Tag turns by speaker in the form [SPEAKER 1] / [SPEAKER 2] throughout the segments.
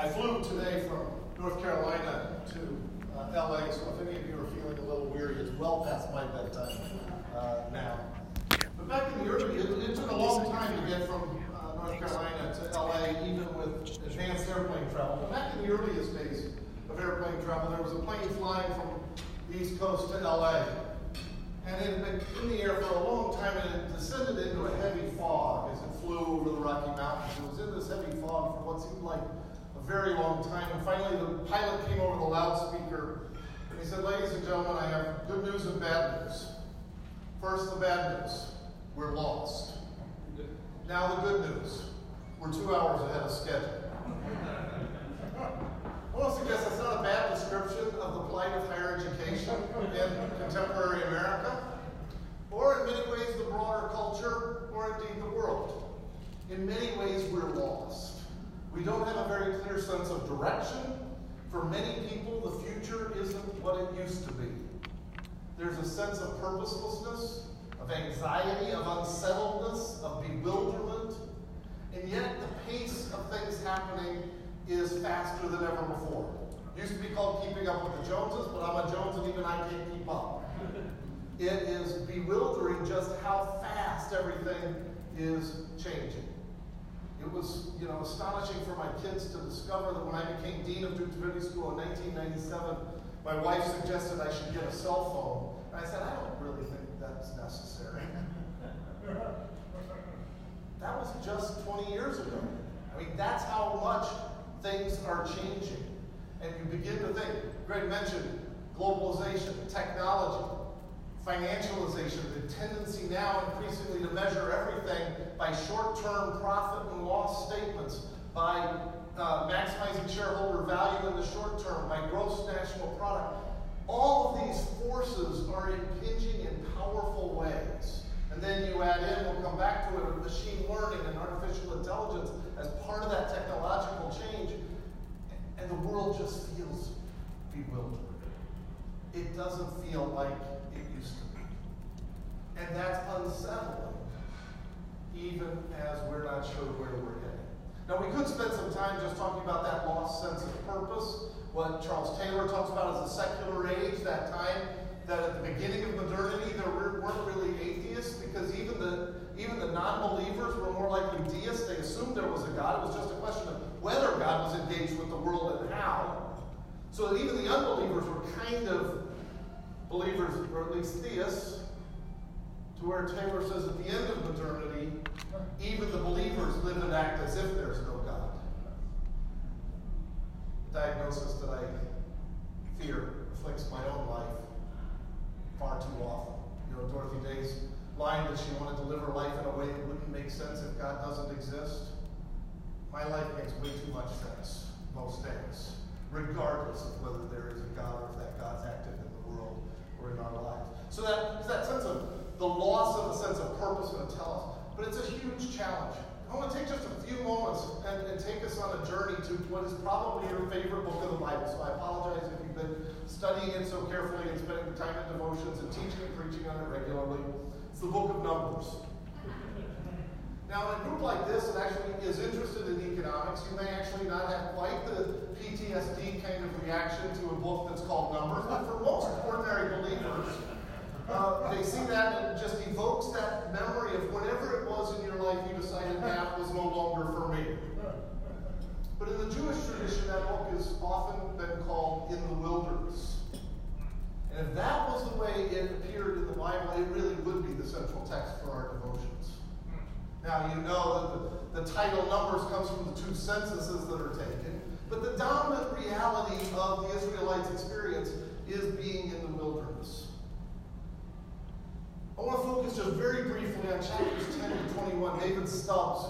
[SPEAKER 1] I flew today from North Carolina to uh, LA, so if any of you are feeling a little weary, it's well past my bedtime uh, now. But back in the early, it, it took a long time to get from uh, North Carolina to LA, even with advanced airplane travel. But back in the earliest days of airplane travel, there was a plane flying from the East Coast to LA. And it had been in the air for a long time, and it descended into a heavy fog as it flew over the Rocky Mountains. It was in this heavy fog for what seemed like very long time. And finally, the pilot came over the loudspeaker and he said, Ladies and gentlemen, I have good news and bad news. First, the bad news we're lost. Now, the good news we're two hours ahead of schedule. I want to suggest that's not a bad description of the plight of higher education in contemporary America, or in many ways the broader culture, or indeed the world. In many ways, we're lost. We don't have a very clear sense of direction. For many people, the future isn't what it used to be. There's a sense of purposelessness, of anxiety, of unsettledness, of bewilderment, and yet the pace of things happening is faster than ever before. It used to be called keeping up with the Joneses, but I'm a Jones and even I can't keep up. It is bewildering just how fast everything is changing. It was, you know, astonishing for my kids to discover that when I became dean of Duke Divinity School in 1997, my wife suggested I should get a cell phone. And I said, I don't really think that's necessary. that was just 20 years ago. I mean, that's how much things are changing. And you begin to think, Greg mentioned globalization, technology, financialization, the tendency now increasingly to measure everything by short term profit and loss statements, by uh, maximizing shareholder value in the short term, by gross national product. All of these forces are impinging in powerful ways. And then you add in, we'll come back to it, machine learning and artificial intelligence as part of that technological change. And the world just feels bewildered. It doesn't feel like And that's unsettling, even as we're not sure where we're heading. Now, we could spend some time just talking about that lost sense of purpose, what Charles Taylor talks about as a secular age, that time that at the beginning of modernity there weren't really atheists because even the even the non-believers were more likely deists. They assumed there was a God. It was just a question of whether God was engaged with the world and how. So that even the unbelievers were kind of believers, or at least theists, to where Taylor says at the end of modernity, even the believers live and act as if there's no God. Diagnosis that I fear afflicts my own life far too often. You know, Dorothy Day's line that she wanted to live her life in a way that wouldn't make sense if God doesn't exist. My life makes way too much sense most days, regardless of whether there is a God or if that God's active in the world or in our lives. So that that sense of the loss of a sense of purpose tell us. But it's a huge challenge. I want to take just a few moments and, and, take us on a journey to what is probably your favorite book of the Bible. So I apologize if you've been studying it so carefully and spending time in devotions and teaching and preaching on it regularly. It's the book of Numbers. Now, in a group like this that actually is interested in economics, you may actually not have quite the PTSD kind of reaction to a book that's called Numbers, but for most ordinary believers, uh, they see that and it just evokes that memory of whenever it was in your life you decided that was no longer for me. But in the Jewish tradition, that book is often been called In the Wilderness. And if that was the way it appeared in the Bible, it really would be the central text for our devotions. Now, you know that the, the title Numbers comes from the two censuses that are taken, but the dominant reality of the Israelites' experience is being in the wilderness. I want to focus just very briefly on chapters 10 to 21. David Stubbs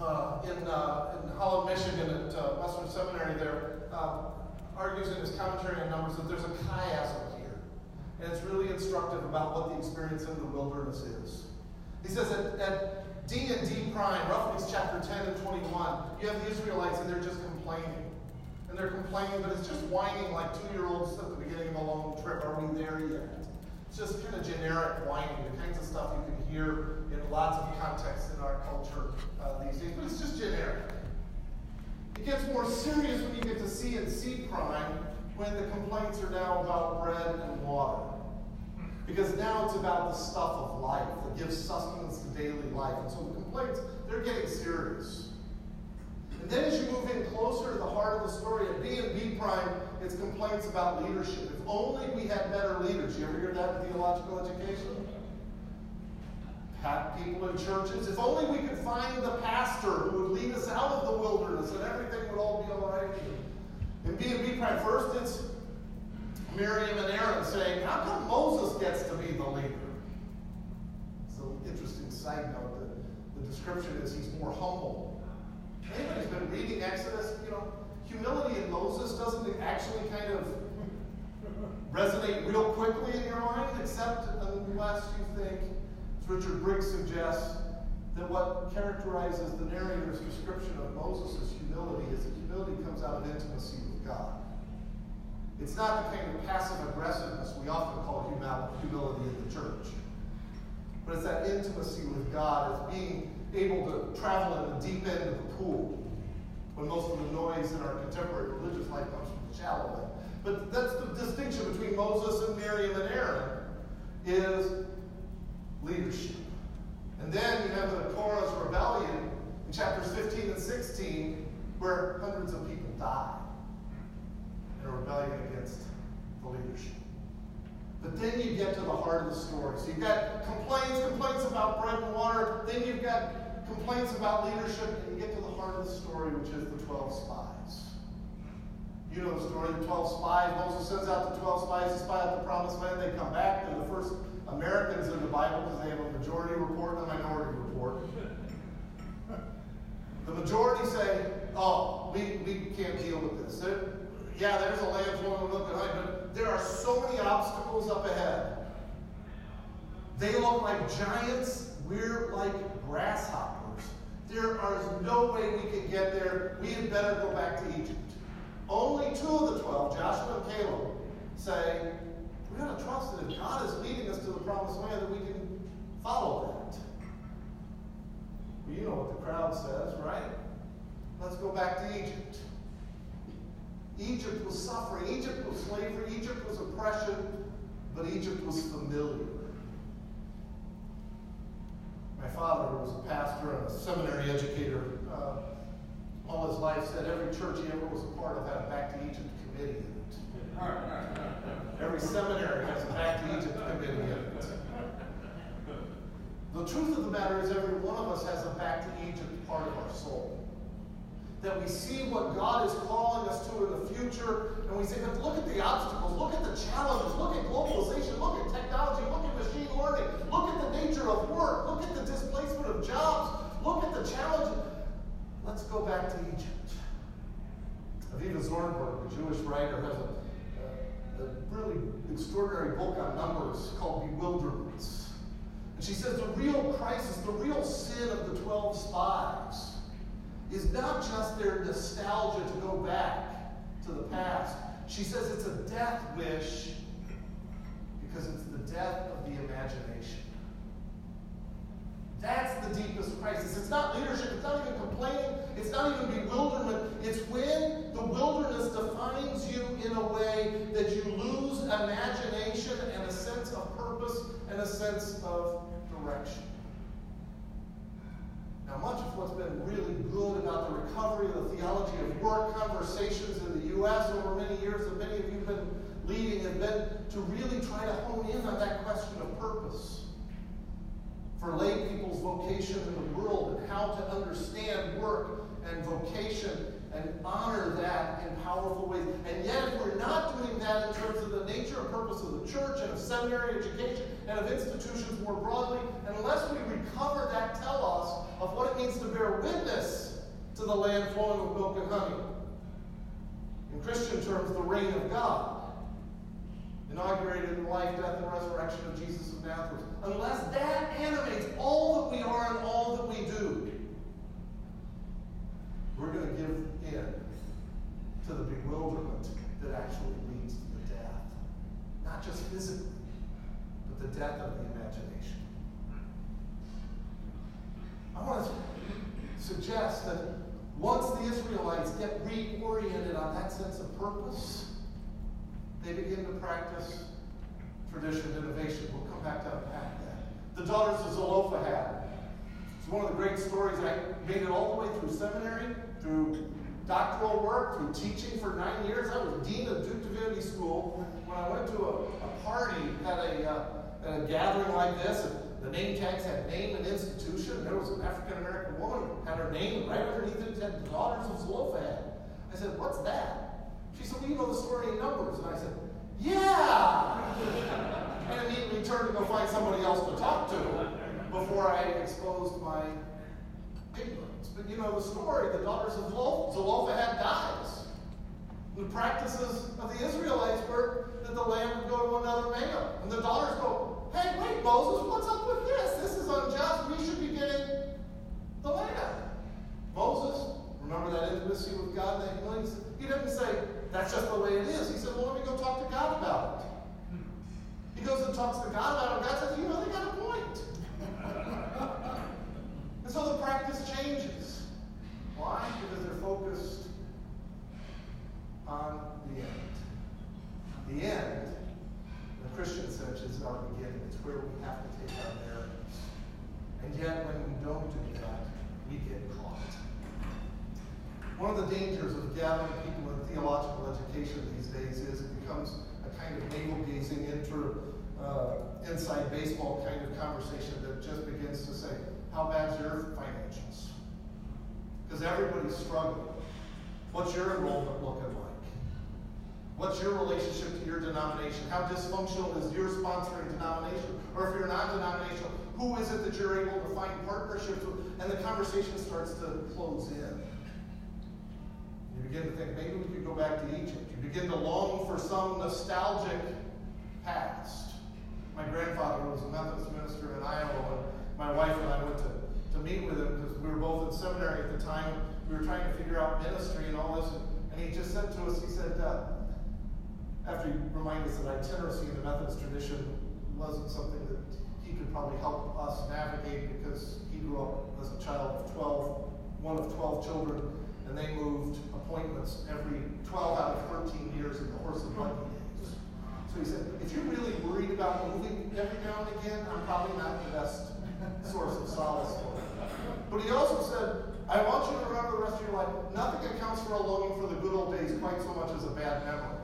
[SPEAKER 1] uh, in, uh, in Holland, Michigan at uh, Western Seminary there uh, argues in his commentary on Numbers that there's a chiasm here. And it's really instructive about what the experience in the wilderness is. He says that at D and D prime, roughly it's chapter 10 and 21, you have the Israelites and they're just complaining. And they're complaining, but it's just whining like two-year-olds at the beginning of a long trip. Are we there yet? It's just kind of generic whining, the kinds of stuff you can hear in lots of contexts in our culture uh, these days, but it's just generic. It gets more serious when you get to C and C prime when the complaints are now about bread and water. Because now it's about the stuff of life that gives sustenance to daily life. And so the complaints, they're getting serious. And then as you move in closer to the heart of the story, at B and B prime, it's complaints about leadership. If only we had better leaders. You ever hear that in theological education? Have people in churches. If only we could find the pastor who would lead us out of the wilderness and everything would all be all right. In B and B prime, first it's Miriam and Aaron saying, How come Moses gets to be the leader? It's an interesting side note that the description is he's more humble. Anybody's been reading Exodus, you know, humility in Moses doesn't actually kind of resonate real quickly in your mind, except unless you think, as Richard Briggs suggests, that what characterizes the narrator's description of Moses' humility is that humility comes out of intimacy with God. It's not the kind of passive aggressiveness we often call humility in the church, but it's that intimacy with God, as being able to travel in the deep end of the pool when most of the noise in our contemporary religious life comes from the shallow end. But that's the distinction between Moses and Miriam and Aaron is leadership. And then you have the Korah's rebellion in chapters 15 and 16, where hundreds of people die in a rebellion against the leadership. But then you get to the heart of the story. So you've got complaints, complaints about bread and water. Then you've got complaints about leadership, and you get to the heart of the story, which is the 12 spies. You know the story, the 12 spies. Moses sends out the 12 spies to spy out the promised land. They come back. They're the first Americans in the Bible because they have a majority report and a minority report. The majority say, oh, we, we can't deal with this. Yeah, there's a land flowing with milk and but there are so many obstacles up ahead. They look like giants. We're like grasshoppers. There is no way we can get there. We had better go back to Egypt. Only two of the twelve, Joshua and Caleb, say, we got to trust that if God is leading us to the promised land, that we can follow that. You know what the crowd says, right? Let's go back to Egypt. Egypt was suffering. Egypt was slavery. Egypt was oppression. But Egypt was familiar. My father was a pastor and a seminary educator. Uh, all his life said every church he ever was a part of had a Back to Egypt committee in it. Every seminary has a Back to Egypt committee in it. The truth of the matter is, every one of us has a Back to Egypt part of our soul that we see what God is calling us to in the future, and we say, look at the obstacles, look at the challenges, look at globalization, look at technology, look at machine learning, look at the nature of work, look at the displacement of jobs, look at the challenges. Let's go back to Egypt. Aviva Zornberg, a Jewish writer, has a, a, a really extraordinary book on numbers called Bewilderments. And she says the real crisis, the real sin of the 12 spies is not just their nostalgia to go back to the past. She says it's a death wish because it's the death of the imagination. That's the deepest crisis. It's not leadership, it's not even complaining, it's not even bewilderment. It's when the wilderness defines you in a way that you lose imagination and a sense of purpose and a sense of direction. Now, much of what's been really good about the recovery of the theology of work conversations in the U.S. over many years that many of you have been leading have been to really try to hone in on that question of purpose for lay people's vocation in the world and how to understand work and vocation and honor that in powerful ways. And yet, if we're not doing that in terms of the nature and purpose of the church and of seminary education and of institutions more broadly, unless we recover that telos of what it means to bear witness to the land flowing with milk and honey, in Christian terms, the reign of God, inaugurated in the life, death, and resurrection of Jesus of Nazareth, unless that animates all that we are and all that we do, we're going to give in to the bewilderment that actually leads to the death. Not just physically, but the death of the imagination. I want to suggest that Once the Israelites get reoriented on that sense of purpose, they begin to practice tradition, innovation. We'll come back to unpack that. The daughters of Zelophehad. It's one of the great stories. I made it all the way through seminary, through doctoral work, through teaching for nine years. I was dean of Duke Divinity School. When I went to a, a party at a, uh, a gathering like this, and the name tags had name and institution. There was an African American woman had her name, right underneath it said the Daughters of Zelophehad. I said, "What's that?" She said, "Well, you know the story in Numbers." And I said, "Yeah." and immediately turned to go find somebody else to talk to before I exposed my ignorance. But you know the story: the daughters of Zelophehad dies. The practices of the Israelites were that the land would go to another male, and the daughters go, hey, wait, Moses, what's up with this? This is unjust. We should be getting the land. Moses, remember that intimacy with God that he He didn't say, that's just the way it is. He said, well, let me go talk to God about it. He goes and talks to God about it. God says, you know, they got a point. and so the practice changes. Why? Because they're focused on the end. The end the Christian sense is our beginning. It's where we have to take our narratives. And yet, when we don't do that, we get caught. One of the dangers of gathering people in theological education these days is it becomes a kind of navel-gazing, inter, uh, inside baseball kind of conversation that just begins to say, how bad's your financials? Because everybody's struggling. What's your enrollment looking like? What's your relationship to your denomination? How dysfunctional is your sponsoring denomination? Or if you're not denominational, who is it that you're able to find partnerships with? And the conversation starts to close in. Begin to think, maybe we could go back to Egypt. You begin to long for some nostalgic past. My grandfather was a Methodist minister in Iowa, and my wife and I went to, to meet with him because we were both in seminary at the time. We were trying to figure out ministry and all this. And, and he just said to us, he said, uh, after he reminded us that itinerancy in the Methodist tradition wasn't something that he could probably help us navigate because he grew up as a child of 12, one of 12 children, and they moved appointments every 12 out of 13 years in the horse and buggy days. So he said, if you're really worried about moving every now and again, I'm probably not the best source of solace for you. But he also said, I want you to remember the rest of your life, nothing accounts for a longing for the good old days quite so much as a bad memory.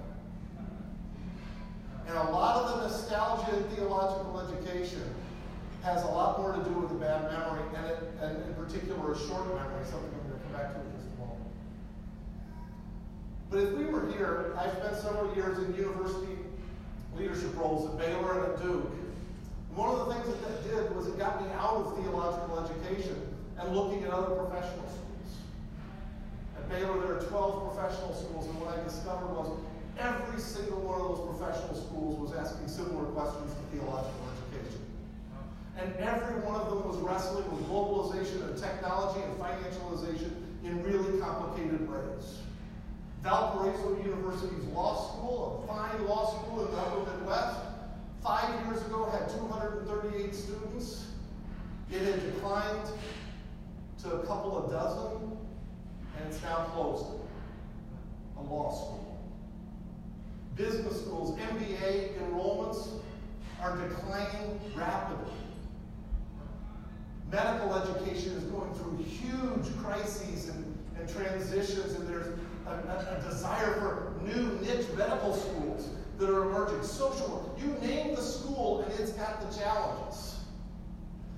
[SPEAKER 1] And a lot of the nostalgia in theological education has a lot more to do with a bad memory, and, it, and in particular, a short memory, something I'm going to come back to in just a moment. But if we were here, I spent several years in university leadership roles at Baylor and at Duke. One of the things that that did was it got me out of theological education and looking at other professional schools. At Baylor, there are 12 professional schools, and what I discovered was Every single one of those professional schools was asking similar questions to theological education. And every one of them was wrestling with globalization and technology and financialization in really complicated ways. Valparaiso University's law school, a fine law school in the upper Midwest, five years ago had 238 students. It had declined to a couple of dozen, and it's now closed. A law school business schools, MBA enrollments are declining rapidly. Medical education is going through huge crises and, and transitions, and there's a, a, a desire for new niche medical schools that are emerging. Social work, you name the school, and it's got the challenges.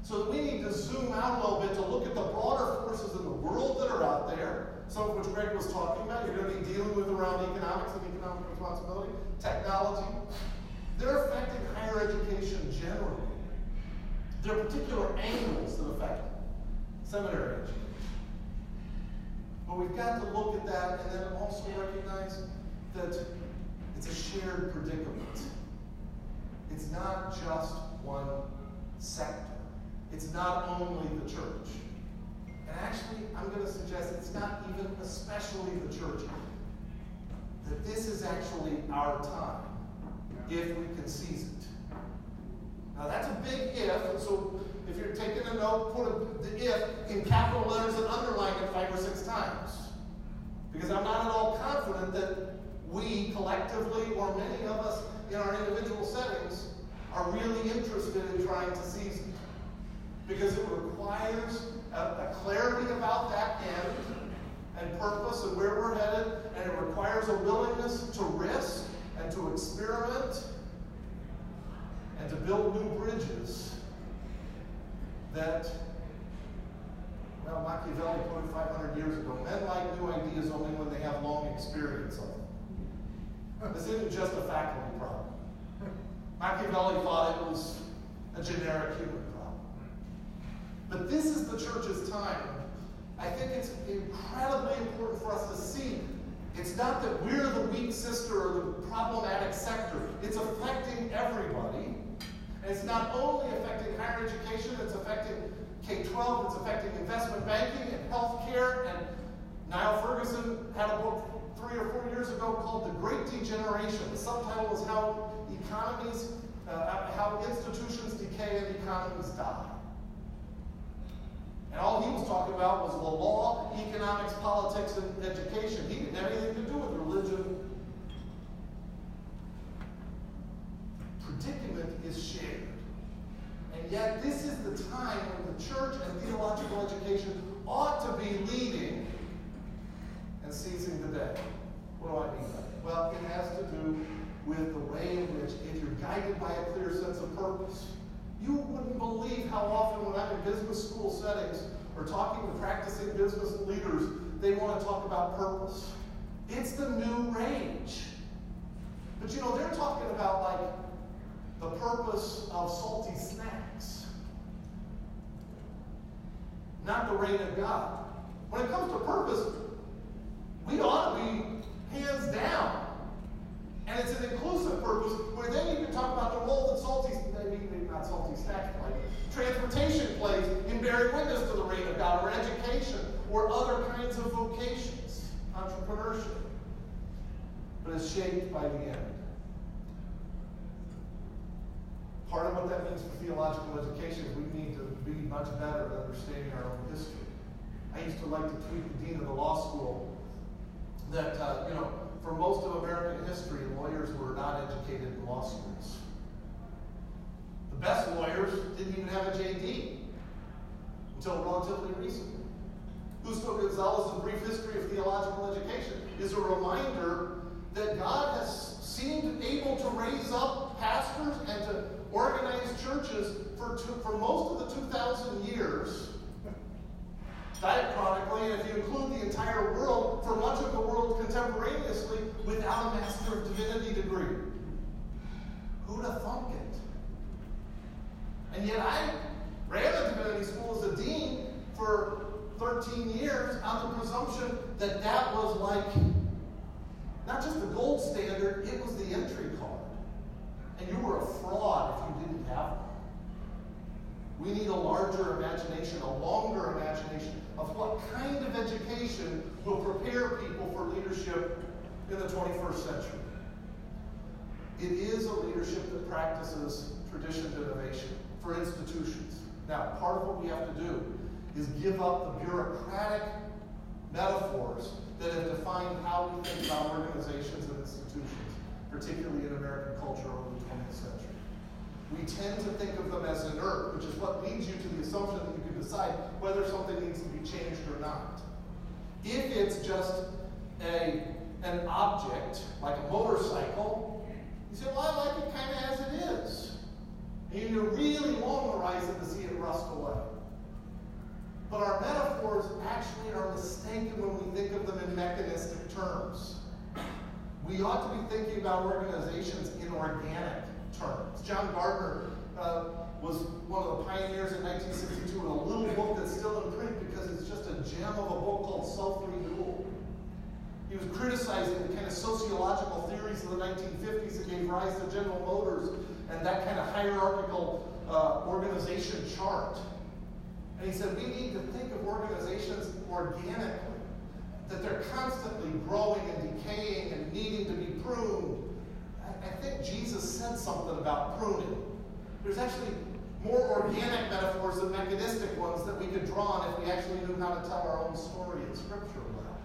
[SPEAKER 1] So we need to zoom out a little bit to look at the broader forces in the world that are out there some of which Greg was talking about, you're going to be dealing with around economics and economic responsibility, technology. They're affecting higher education generally. There are particular angles that affect seminary education. But we've got to look at that and then also recognize that it's a shared predicament. It's not just one sector. It's not only the church. And actually, I'm going to suggest it's not even especially the church. That this is actually our time, if we can seize it. Now, that's a big if, so taking a note, put the if in capital letters and underline it five or six times. Because I'm not at all confident that we collectively, or many of us in our individual settings, are really interested in trying to seize it. Because it requires a, a clarity about that end and purpose and where we're headed, and it requires a willingness to risk and to experiment and to build new bridges that, well, Machiavelli it 500 years ago men like new ideas only when they have long experience of them. This isn't just a faculty problem. Machiavelli thought it was a generic human problem. But this is the church's time. I think it's incredibly important for us to see it's not that we're the weak sister or the problematic sector. It's affecting everybody. And it's not only affecting higher education, it's affecting K 12, it's affecting investment banking and healthcare. And Niall Ferguson had a book three or four years ago called The Great Degeneration. The subtitle was How Economies, uh, How Institutions Decay and Economies Die. And all he was talking about was the law, economics, politics, and education. He didn't have anything to do with religion. Predicament is shared. And yet, this is the time when the church and theological education ought to be leading and seizing the day. What do I mean by that? Well, it has to do with the way in which, if you're guided by a clear sense of purpose, you wouldn't believe how often when I'm in business school settings or talking to practicing business leaders, they want to talk about purpose. It's the new rage. But you know, they're talking about like the purpose of salty snacks, not the reign of God. When it comes to purpose, we ought to be hands down. And it's an inclusive purpose where then you can talk about the role that salty, maybe not salty snacks play, transportation plays in bearing witness to the reign of God, or education, or other kinds of vocations, entrepreneurship. But it's shaped by the end. Part of what that means for theological education is we need to be much better at understanding our own history. I used to like to tweet the dean of the law school that, uh, you know, for most of American history, lawyers were not educated in law schools. The best lawyers didn't even have a JD until relatively recently. Justo Gonzalez's Brief History of Theological Education is a reminder that God has seemed able to raise up pastors and to organize churches for, for most of the 2,000 years diachronically, and if you include the entire world, for much of the world contemporaneously, without a Master of Divinity degree. Who'd have thunk it? And yet I ran a divinity school as a dean for 13 years on the presumption that that was like not just the gold standard, it was the entry. And you were a fraud if you didn't have one. We need a larger imagination, a longer imagination of what kind of education will prepare people for leadership in the 21st century. It is a leadership that practices tradition to innovation for institutions. Now, part of what we have to do is give up the bureaucratic metaphors that have defined how we think about organizations and institutions, particularly in American culture over the 20th century. We tend to think of them as inert, which is what leads you to the assumption that you can decide whether something needs to be changed or not. If it's just a, an object, like a motorcycle, you say, well, I like it kind of as it is. And you really long horizon to see it rust away. But our metaphors actually are mistaken when we think of them in mechanistic terms. We ought to be thinking about organizations in organic John Gardner uh, was one of the pioneers in 1962 in a little book that's still in print because it's just a gem of a book called Self-Renewal. He was criticizing the kind of sociological theories of the 1950s that gave rise to General Motors and that kind of hierarchical uh, organization chart. And he said, we need to think of organizations organically, that they're constantly growing and decaying and needing to be pruned. I, think Jesus said something about pruning. There's actually more organic metaphors than mechanistic ones that we could draw on if we actually knew how to tell our own story in Scripture well.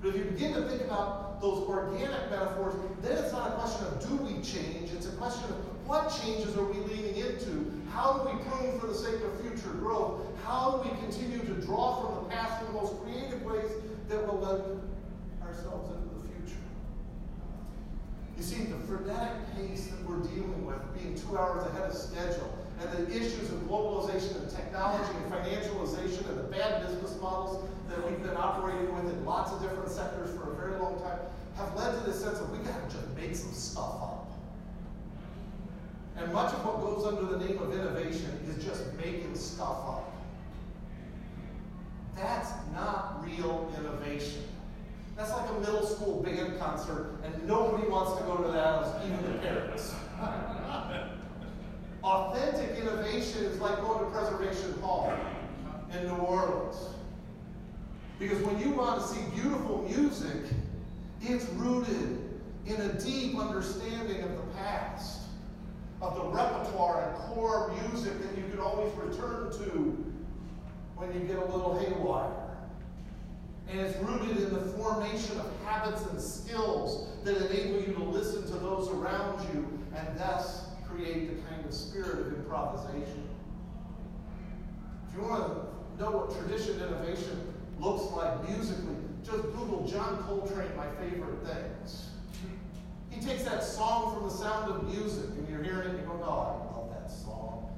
[SPEAKER 1] But if you begin to think about those organic metaphors, then it's not a question of do we change, it's a question of what changes are we leaning into? How do we prune for the sake of future growth? How do we continue to draw from the past in the most creative ways that will lend ourselves? You see, the frenetic pace that we're dealing with, being two hours ahead of schedule, and the issues of globalization and technology and financialization and the bad business models that we've been operating with in lots of different sectors for a very long time have led to this sense of we got to just make some stuff up. And much of what goes under the name of innovation is just making stuff up. That's not real innovation. That's like a middle school band concert, and nobody wants to go to that, even the parents. Authentic innovation is like going to Preservation Hall in New Orleans. Because when you want to see beautiful music, it's rooted in a deep understanding of the past, of the repertoire and core music that you can always return to when you get a little haywire. And it's rooted in the formation of habits and skills that enable you to listen to those around you and thus create the kind of spirit of improvisation. If you want to know what tradition innovation looks like musically, just Google John Coltrane, my favorite things. He takes that song from the sound of music, and you're hearing it, and you go, oh, I love that song.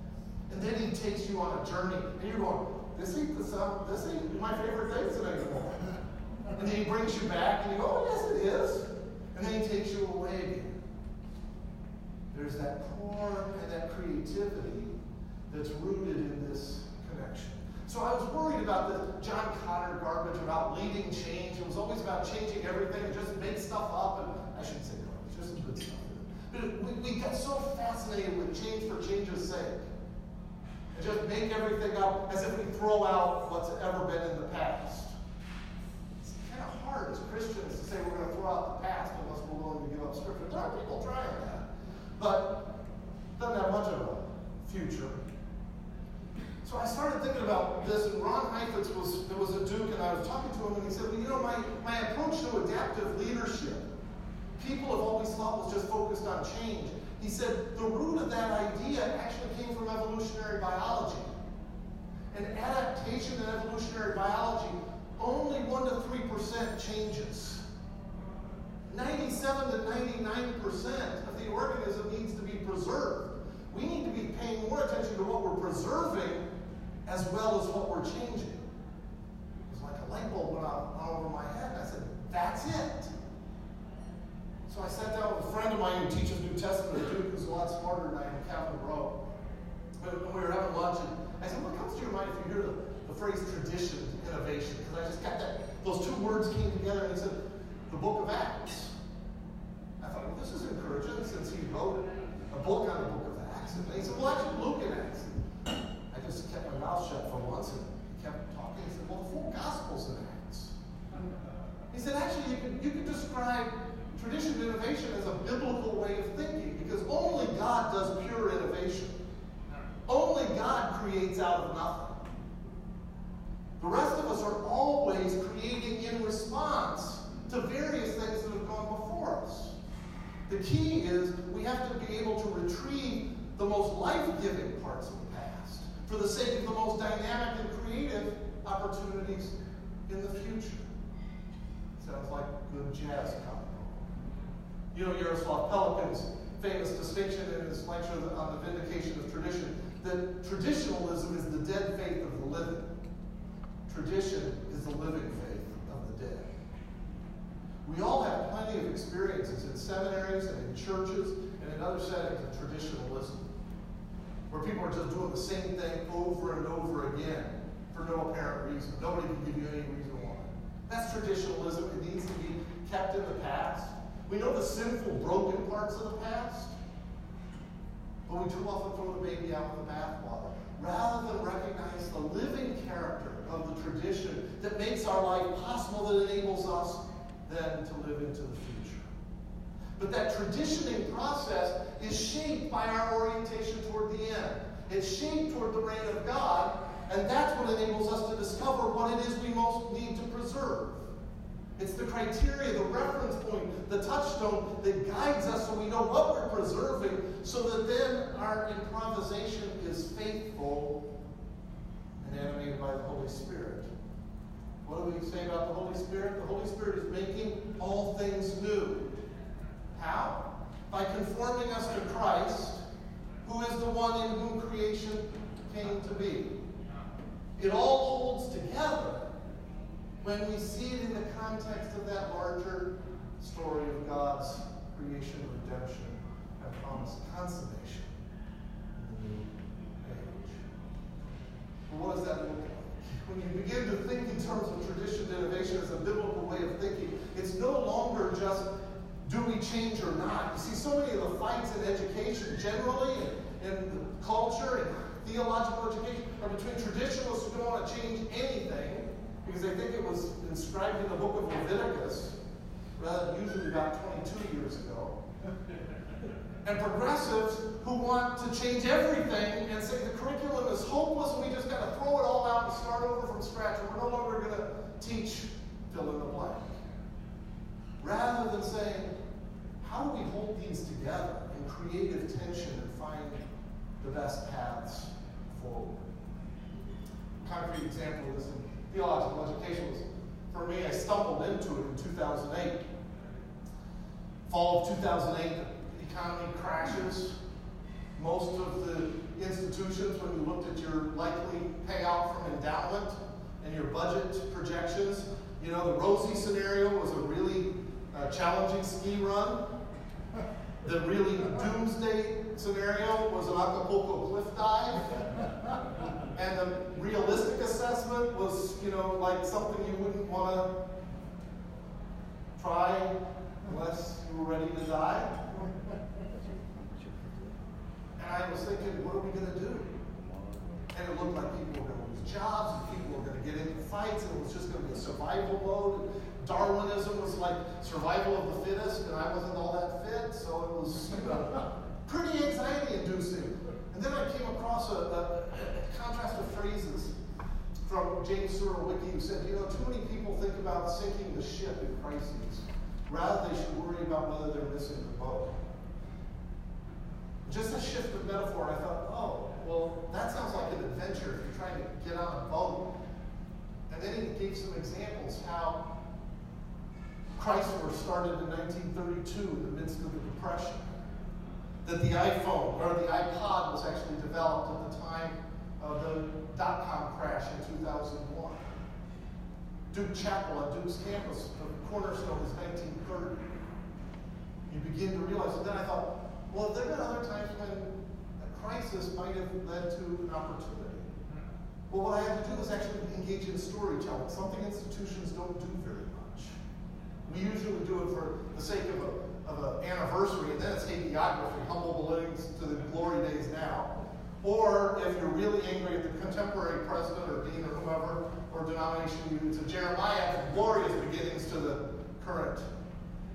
[SPEAKER 1] And then he takes you on a journey, and you're going, this ain't the sound, this ain't my favorite things anymore. And then he brings you back, and you go, oh, yes, it is. And then he takes you away again. There's that core and that creativity that's rooted in this connection. So I was worried about the John Kotter garbage about leading change. It was always about changing everything and just make stuff up. And I shouldn't say garbage, there's some good stuff. But we, we got so fascinated with change for change's sake. And just make everything up as if we throw out what's ever been in the past. Hard as Christians to say we're going to throw out the past unless we're willing to give up Scripture. There are people trying that. But doesn't have much of a future. So I started thinking about this, and Ron Heifetz was there was a Duke, and I was talking to him, and he said, "Well, you know, my, my approach to adaptive leadership, people have always thought was just focused on change." He said the root of that idea actually came from evolutionary biology. And adaptation in evolutionary biology, only one to three percent changes. 97 to 99 percent of the organism needs to be preserved. We need to be paying more attention to what we're preserving as well as what we're changing. It was like a light bulb went out, over my head, I said, That's it. So I sat down with a friend of mine who teaches New Testament at Duke, who's a lot smarter than I am, Kavin Rowe. And we were having lunch, and I said, What comes to your mind if you hear the phrase tradition, innovation? Because I just got that, those two words came together, and said, The book of Acts. I thought, Well, this is encouraging since he wrote a book on the book of Acts. And he said, Well, actually, Luke and Acts I just kept my mouth shut for once and kept talking. He said, Well, the full Gospel's in Acts. He said, Actually, you could, you describe tradition of innovation as a biblical way of thinking because only God does pure innovation. Only God creates out of nothing. The rest of us are always creating in response to various things that have gone before us. The key is we have to be able to retrieve the most life giving parts of the past for the sake of the most dynamic and creative opportunities in the future. Sounds like good jazz coming. You know Jaroslav Pelikan's famous distinction in his lecture on the vindication of tradition that traditionalism is the dead faith of the living. Tradition is the living faith of the dead. We all have plenty of experiences in seminaries and in churches and in other settings of traditionalism where people are just doing the same thing over and over again for no apparent reason. Nobody can give you any reason why. That's traditionalism. It needs to be kept in the past. We know the sinful, broken parts of the past, but we too often throw the baby out with the bathwater rather than recognize the living character of the tradition that makes our life possible, that enables us then to live into the future. But that traditioning process is shaped by our orientation toward the end. It's shaped toward the reign of God, and that's what enables us to discover what it is we most need to preserve. It's the criteria, the reference point, the touchstone that guides us so we know what we're preserving, so that then our improvisation is faithful animated by the Holy Spirit. What do we say about the Holy Spirit? The Holy Spirit is making all things new. How? By conforming us to Christ, who is the one in whom creation came to be. It all holds together when we see it in the context of that larger story of God's creation, redemption, and promised consummation in the new age. But what does that look like? When you begin to think in terms of tradition and innovation as a biblical way of thinking, it's no longer just do we change or not. You see, so many of the fights in education generally and in culture and theological education are between traditionalists who don't want to change anything because they think it was inscribed in the book of Leviticus, rather usually about 22 years ago. And progressives who want to change everything and say the curriculum is hopeless and we just got to throw it all out and start over from scratch and we're no longer going to teach fill in the blank. Rather than saying, how do we hold these together in creative tension and find the best paths forward? Concrete example of this in theological education was, for me, I stumbled into it in 2008. Fall of 2008, the economy crashes. Most of the institutions, when you looked at your likely payout from endowment and your budget projections, you know, the rosy scenario was a really uh, challenging ski run. The really doomsday scenario was an Acapulco cliff dive. And the realistic assessment was, you know, like something you wouldn't want to try unless you were ready to die. And I was thinking, what are we going to do? And it looked like people were going to lose jobs and people were going to get into fights and it was just going to be a survival mode. Darwinism was like survival of the fittest, and I wasn't all that fit, so it was pretty anxiety inducing. And then I came across a, a, a contrast of phrases from James Surowiecki who said, you know, too many people think about sinking the ship in crises. Rather, they should worry about whether they're missing the boat. Just a shift of metaphor, I thought, oh, well, that sounds like an adventure if you're trying to get on a boat. And then he gave some examples how Chrysler started in 1932 in the midst of the Depression. That the iPhone or the iPod was actually developed at the time of the dot com crash in 2001. Duke Chapel at Duke's campus, the cornerstone is 1930. You begin to realize, and then I thought, well, there have been other times when a crisis might have led to an opportunity. Well, what I have to do is actually engage in storytelling, something institutions don't do very much. we usually do it for the sake of an of a anniversary, and then it's hagiography, humble beginnings to the glory days now. Or if you're really angry at the contemporary president or dean or whomever, or denomination, you, it's a Jeremiah, glorious beginnings to the current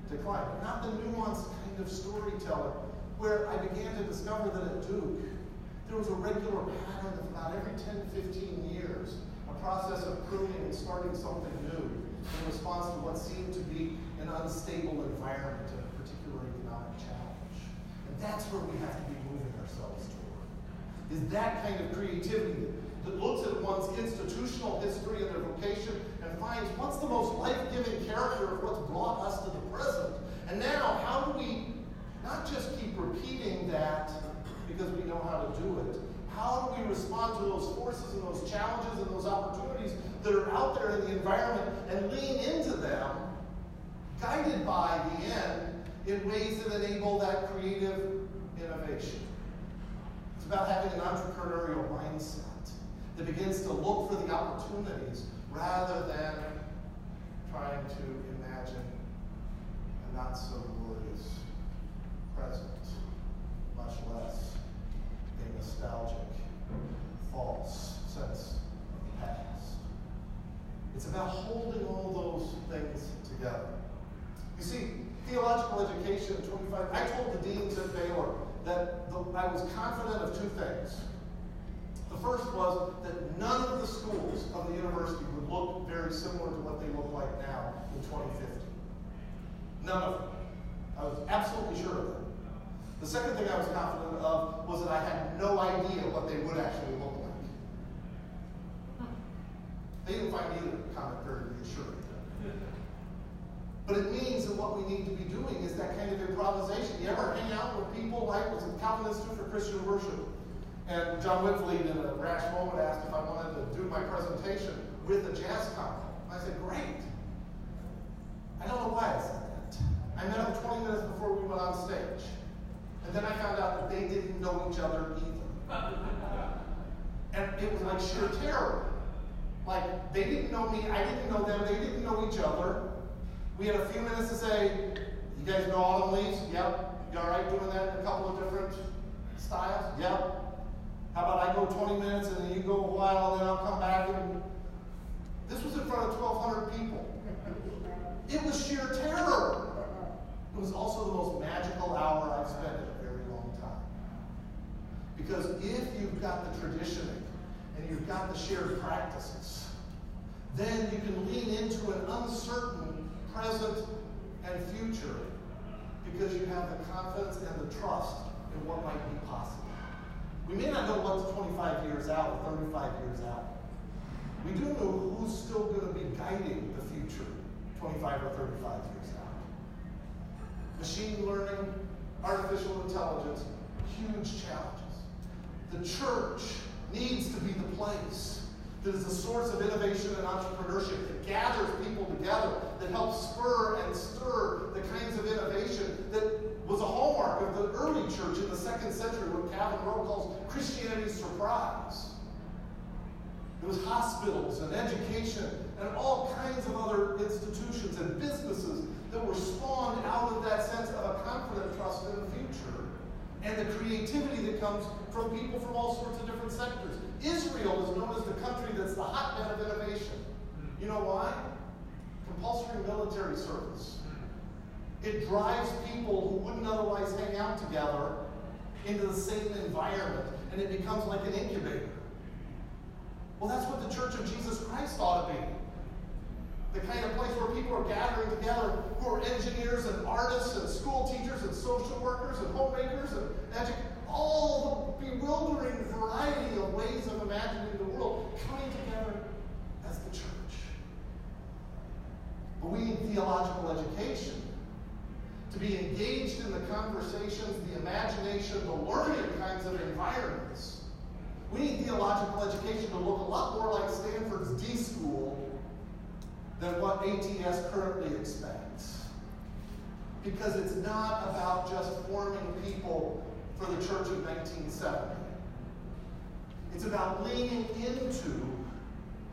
[SPEAKER 1] decline. Not the nuanced kind of storyteller, where I began to discover that at Duke, there was a regular pattern of about every 10 15 years, a process of pruning and starting something new in response to what seemed to be an unstable environment and a particular economic challenge. And that's where we have to be moving ourselves toward. Is that kind of creativity that looks at one's institutional history and their vocation and finds what's the most life-giving character of what's brought us to the present. And now, how do we not just keep repeating that because we know how to do it, how do we respond to those forces and those challenges and those opportunities that are out there in the environment and lean into them, guided by the end, in ways that enable that creative innovation? It's about having an entrepreneurial mindset that begins to look for the opportunities rather than trying to imagine a not so glorious present, much less a nostalgic, false sense of the past. It's about holding all those things together. You see, theological education 25, I told the deans at Baylor that the, I was confident of two things. The first was that none of the schools of the university would look very similar to what they look like now in 2050. None of them. I was absolutely sure of that. The second thing I was confident of was that I had no idea what they would actually look like. They didn't find either comment very reassuring. But it means that what we need to be doing is that kind of improvisation. You ever hang out with people like was it Calvin Institute for Christian Worship? And John Witvliet, in a rash moment, asked if I wanted to do my presentation with a jazz combo. I said, great. I don't know why I said that. I met him 20 minutes before we went on stage. And then I found out that they didn't know each other either. And it was like sheer terror. Like, they didn't know me, I didn't know them, they didn't know each other. We had a few minutes to say, you guys know autumn leaves? Yep. You all right doing that in a couple of different styles? Yep. How about I go 20 minutes and then you go a while and then I'll come back and. This was in front of 1,200 people. It was sheer terror. It was also the most magical hour I've spent in a very long time. Because if you've got the traditioning and you've got the shared practices, then you can lean into an uncertain present and future because you have the confidence and the trust in what might be possible. We may not know what's 25 years out or 35 years out. We do know who's still going to be guiding the future 25 or 35 years out. Machine learning, artificial intelligence, huge challenges. The church needs to be the place that is a source of innovation and entrepreneurship, that gathers people together, that helps spur and stir the kinds of innovation that was a hallmark of the early church in the second century, what Kavin Rowe calls Christianity's surprise. It was hospitals and education and all kinds of other institutions and businesses that were spawned out of that sense of a confident trust in the future and the creativity that comes from people from all sorts of different sectors. Israel is known as the country that's the hotbed of innovation. You know why? Compulsory military service. It drives people who wouldn't otherwise hang out together into the same environment, and it becomes like an incubator. Well, that's what the Church of Jesus Christ ought to be. The kind of place where people are gathering together who are engineers and artists and school teachers and social workers and homemakers and all the bewildering variety of ways of imagining the world coming together as the church. But we need theological education to be engaged in the conversations, the imagination, the learning kinds of environments. We need theological education to look a lot more like Stanford's D School than what ATS currently expects. Because it's not about just forming people for the church of 1970. It's about leaning into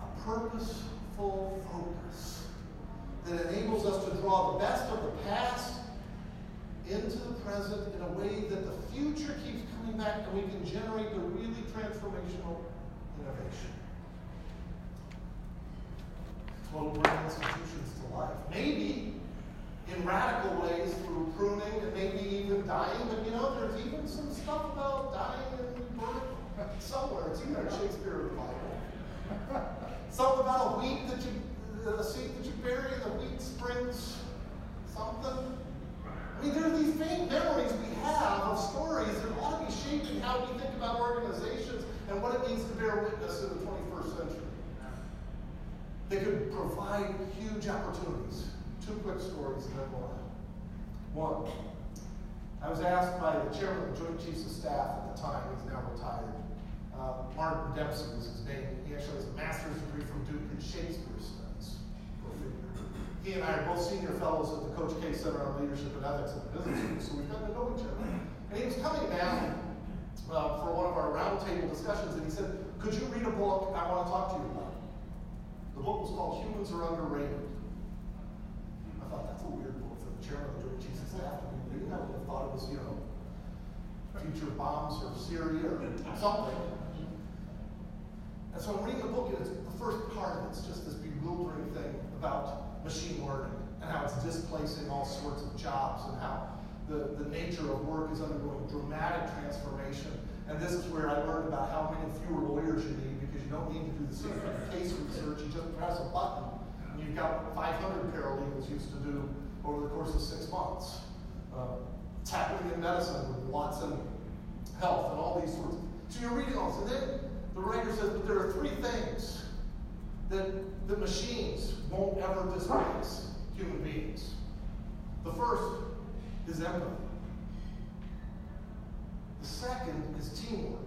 [SPEAKER 1] a purposeful focus that enables us to draw the best of the past into the present in a way that the future keeps coming back and we can generate the really transformational innovation. Will bring institutions to life. Maybe in radical ways through pruning and maybe even dying, but you know, there's even some stuff about dying and birth somewhere. It's either Shakespeare or the Bible. Something about a wheat that you, uh, a seed that you bury the wheat springs something. I mean, there are these faint memories we have of stories that ought to be shaping how we think about organizations and what it means to bear witness in the 21st century. They could provide huge opportunities. Two quick stories and then we'll end. One, I was asked by the chairman of the Joint Chiefs of Staff at the time, he's now retired. Uh, Martin Dempsey was his name. He actually has a master's degree from Duke in Shakespeare studies. He and I are both senior fellows at the Coach K Center on Leadership and Ethics at the Business School, so we've gotten to know each other. And he was coming down uh, for one of our roundtable discussions, and he said, Could you read a book I want to talk to you about? The book was called Humans Are Underrated. I thought that's a weird book for the chairman of the Joint Chiefs of Staff to be reading. I would have thought it was, you know, future bombs or Syria or something. And so I'm reading the book, and it's, the first part of it's just this bewildering thing about machine learning and how it's displacing all sorts of jobs and how the, the nature of work is undergoing dramatic transformation And this is where I learned about how many fewer lawyers you need you don't need to do the same case research. You just press a button and you've got 500 paralegals used to do over the course of six months. Uh, happening in medicine with Watson Health and all these sorts. So you're reading all this, and then the writer says, but there are three things that the machines won't ever displace human beings. The first is empathy. The second is teamwork.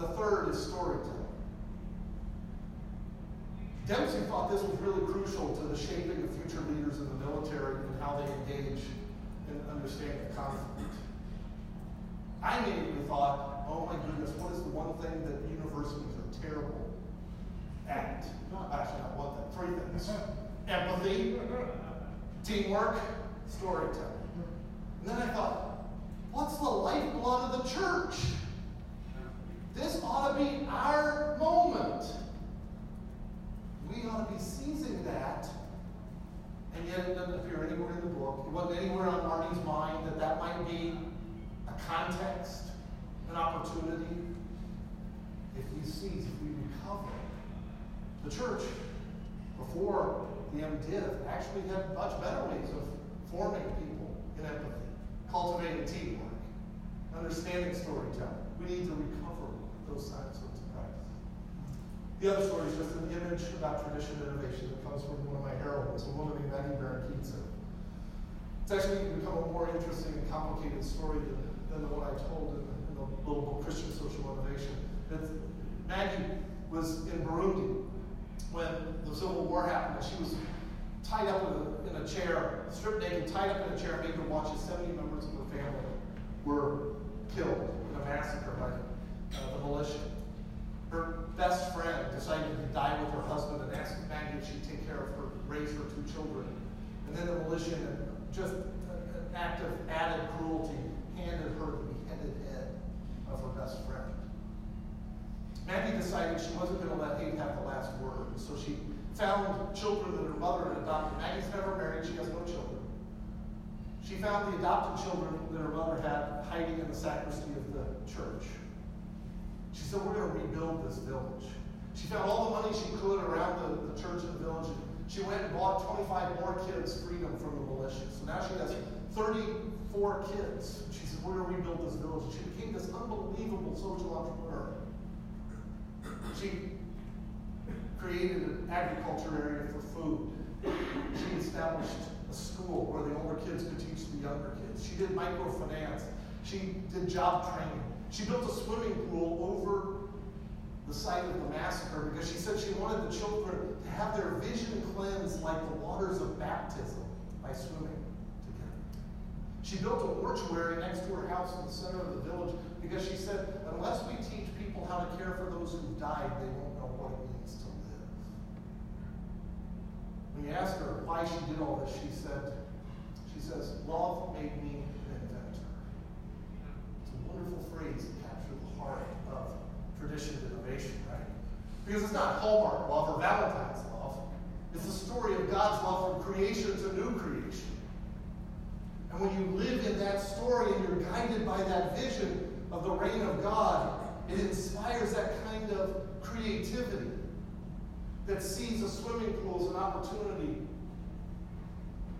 [SPEAKER 1] The third is storytelling. Dempsey thought this was really crucial to the shaping of future leaders in the military and how they engage and understand the conflict. I immediately thought, oh my goodness, what is the one thing that universities are terrible at? Not actually not one thing, three things. Empathy, teamwork, storytelling. And then I thought, what's the lifeblood of the church? This ought to be our moment. We ought to be seizing that. And yet it doesn't appear anywhere in the book. It wasn't anywhere on Marty's mind that that might be a context, an opportunity. If we seize, if we recover. The church, before the MDiv, actually had much better ways of forming people in empathy, cultivating teamwork, understanding storytelling. We need to recover those practices. The other story is just an image about tradition innovation that comes from one of my heroines, a woman named Maggie Barankitse. It's actually become a more interesting and complicated story than, than the one I told in, in the little book Christian Social Innovation. Maggie was in Burundi when the Civil War happened, and she was tied up in a, in a chair, stripped naked, tied up in a chair, made to watch as 70 members of her family were killed in a massacre by uh, the militia. Her best friend decided to die with her husband and asked Maggie if she'd take care of her, raise her two children. And then the militia, just an act of added cruelty, handed her the beheaded head of her best friend. Maggie decided she wasn't going to let hate have the last word, so she found children that her mother had adopted. Maggie's never married, she has no children. She found the adopted children that her mother had hiding in the sacristy of the church. She said, We're going to rebuild this village. She found all the money she could around the, the church and the village. She went and bought 25 more kids freedom from the militia. So now she has 34 kids. She said, We're going to rebuild this village. She became this unbelievable social entrepreneur. She created an agriculture area for food. She established a school where the older kids could teach the younger kids. She did microfinance. She did job training. She built a swimming pool over the site of the massacre because she said she wanted the children to have their vision cleansed like the waters of baptism by swimming together. She built a mortuary next to her house in the center of the village because she said, unless we teach people how to care for those who've died, they won't know what it means to live. When you ask her why she did all this, she said, she says, love made me an inventor. It's a wonderful phrase to capture the heart of tradition and innovation, right? Because it's not Hallmark love or Valentine's love. It's the story of God's love from creation to new creation. And when you live in that story and you're guided by that vision of the reign of God, it inspires that kind of creativity that sees a swimming pool as an opportunity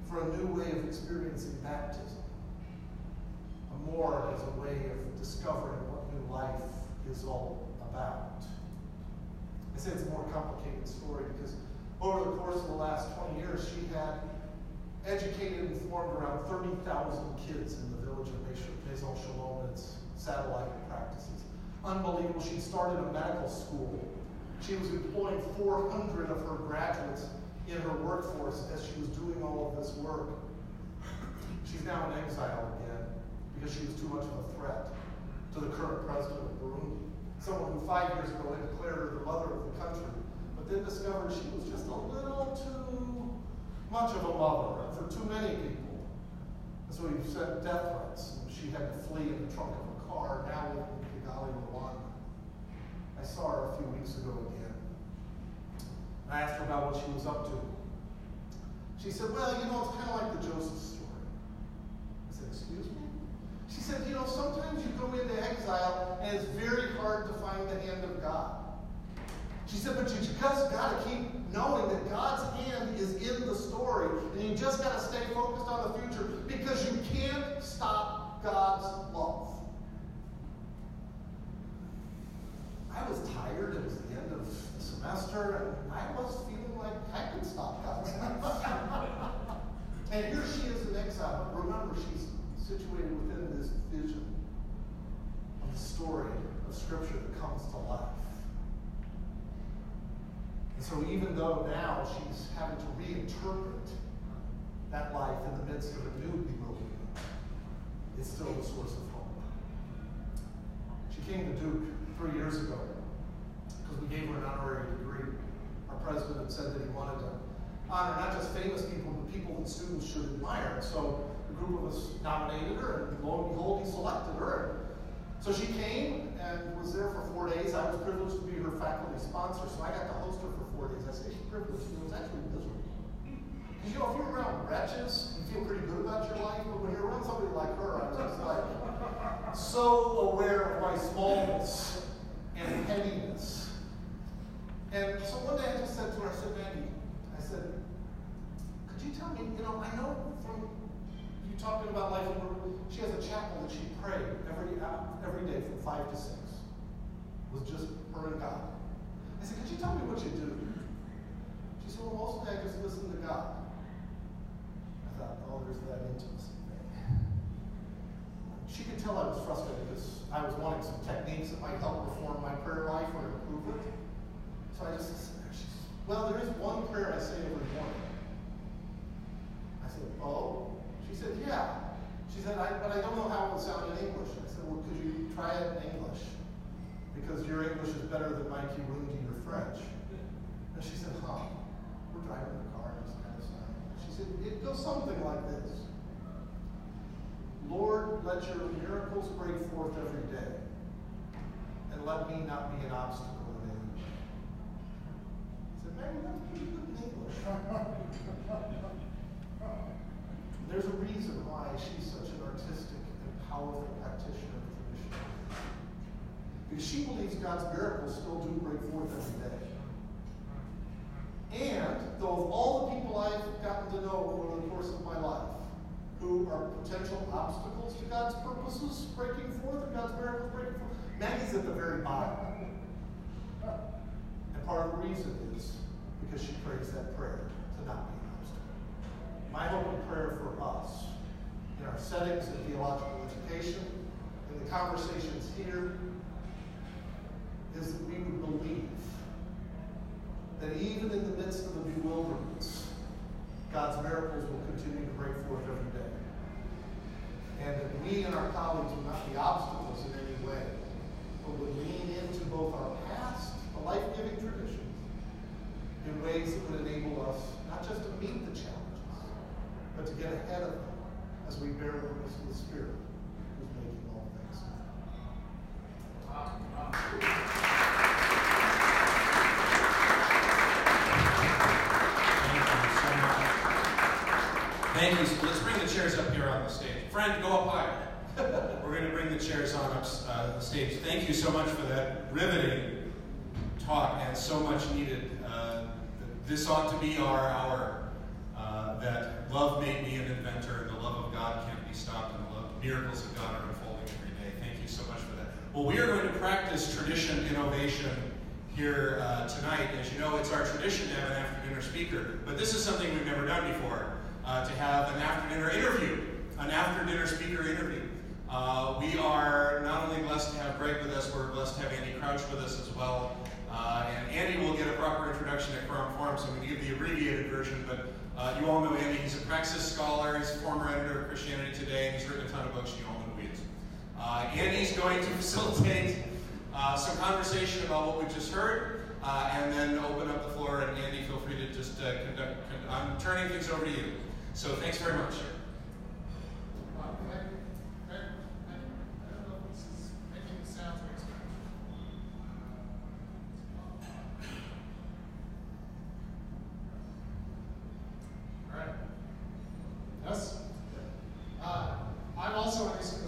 [SPEAKER 1] for a new way of experiencing baptism. More as a way of discovering what new life is all about. I say it's a more complicated story because over the course of the last 20 years, she had educated and formed around 30,000 kids in the village of Maison Shalom and its satellite practices. Unbelievable. She started a medical school. She was employing 400 of her graduates in her workforce as she was doing all of this work. She's now in exile again because she was too much of a threat to the current president of Burundi. Someone who five years ago had declared her the mother of the country, but then discovered she was just a little too much of a mother for too many people. And so he sent death threats. She had to flee in the trunk of a car, now living in Kigali, Rwanda. I saw her a few weeks ago again. And I asked her about what she was up to. She said, Well, you know, it's kind of like the Joseph story. I said, Excuse me? She said, you know, sometimes you go into exile and it's very hard to find the hand of God. She said, but you just got to keep knowing that God's hand is in the story, and you just got to stay focused on the future because you can't stop God's love. I was tired. It was the end of the semester, and I was feeling like I could stop love. and here she is in exile. Remember, she's situated within this vision of the story of Scripture that comes to life. And so, even though now she's having to reinterpret that life in the midst of a new bewilderment, it's still a source of hope. She came to Duke three years ago because we gave her an honorary degree. Our president said that he wanted to honor not just famous people, but people that students should admire. So group of us nominated her, and lo and behold, he selected her. So she came and was there for four days. I was privileged to be her faculty sponsor, so I got to host her for four days. I say privileged, it was actually miserable. Because you know, if you're around wretches, you feel pretty good about your life, but when you're around somebody like her, I'm just like so aware of my smallness and pettiness. And so one day I just said to her, I said, Maggie, I said, could you tell me, you know, I know from talking about life she has a chapel that she prayed every, uh, every day from 5 to 6. It was just her and God. I said, could you tell me what you do? She said, well, most of the day I just listen to God. I thought, oh, there's that intimacy thing. She could tell I was frustrated because I was wanting some techniques that might help reform my prayer life or improve it. So I just said, well, there is one prayer I say every morning. I said, oh? She said, yeah. She said, I, but I don't know how it would sound in English. I said, well, could you try it in English? Because your English is better than my Kirundi or French. And she said, huh. We're driving the car and kind of. She said, it goes something like this. Lord, let your miracles break forth every day. And let me not be an obstacle in any way. I said, Mary, that's pretty good in English. There's a reason why she's such an artistic and powerful practitioner of the tradition. Because she believes God's miracles still do break forth every day. And though of all the people I've gotten to know over the course of my life, who are potential obstacles to God's purposes breaking forth and God's miracles breaking forth, Maggie's at the very bottom. And part of the reason is because she prays that prayer to not be my hope and prayer for us in our settings of theological education, in the conversations here, is that we would believe that even in the midst of the bewilderments, God's miracles will continue to break forth every day. And that we and our colleagues will not be obstacles in any way, but would lean into both our past, the life giving traditions, in ways that would enable us not just to meet the challenge but to get ahead of them as we bear witness to the Spirit who's making all things.
[SPEAKER 2] Thank you. So let's bring the chairs up here on the stage. Friend, go up higher. We're going to bring the chairs on up uh, the stage. Thank you so much for that riveting talk and so much needed. Uh, this ought to be our hour that love made me an inventor, and the love of God can't be stopped, and the love, miracles of God are unfolding every day. Thank you so much for that. Well, we are going to practice tradition innovation here uh, tonight. As you know, it's our tradition to have an after dinner speaker, but this is something we've never done before uh, to have an after dinner interview, an after dinner speaker interview. Uh, we are not only blessed to have Greg with us, we're blessed to have Andy Crouch with us as well. Uh, and Andy will get a proper introduction at Karam Forum, so going to give the abbreviated version, but uh, you all know Andy. He's a Praxis scholar. He's a former editor of Christianity Today, and he's written a ton of books. You all know who he is. Uh, Andy's going to facilitate uh, some conversation about what we just heard, uh, and then open up the floor. And Andy, feel free to just uh, conduct. I'm turning things over to you. So thanks very much.
[SPEAKER 3] Yes? Uh, I'm also an high school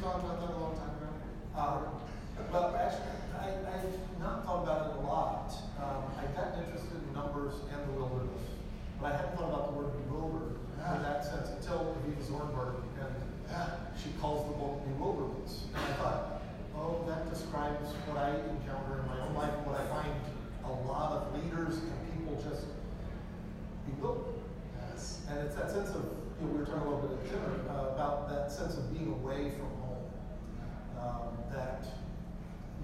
[SPEAKER 3] thought about that a long time ago?
[SPEAKER 1] Uh, well, actually, I, I've not thought about it a lot. Um, I've gotten interested in numbers and the wilderness, but I hadn't thought about the word bewildered
[SPEAKER 3] Yeah.
[SPEAKER 1] in that sense until Avivah Zornberg, and
[SPEAKER 3] Yeah.
[SPEAKER 1] she calls the book Bewilderments. And I thought, oh, that describes what I encounter in my own life, what I find a lot of leaders and people just bewildered.
[SPEAKER 3] Yes.
[SPEAKER 1] And it's that sense of, you know, we were talking a little bit at dinner uh, about that sense of being away from home. Um, that,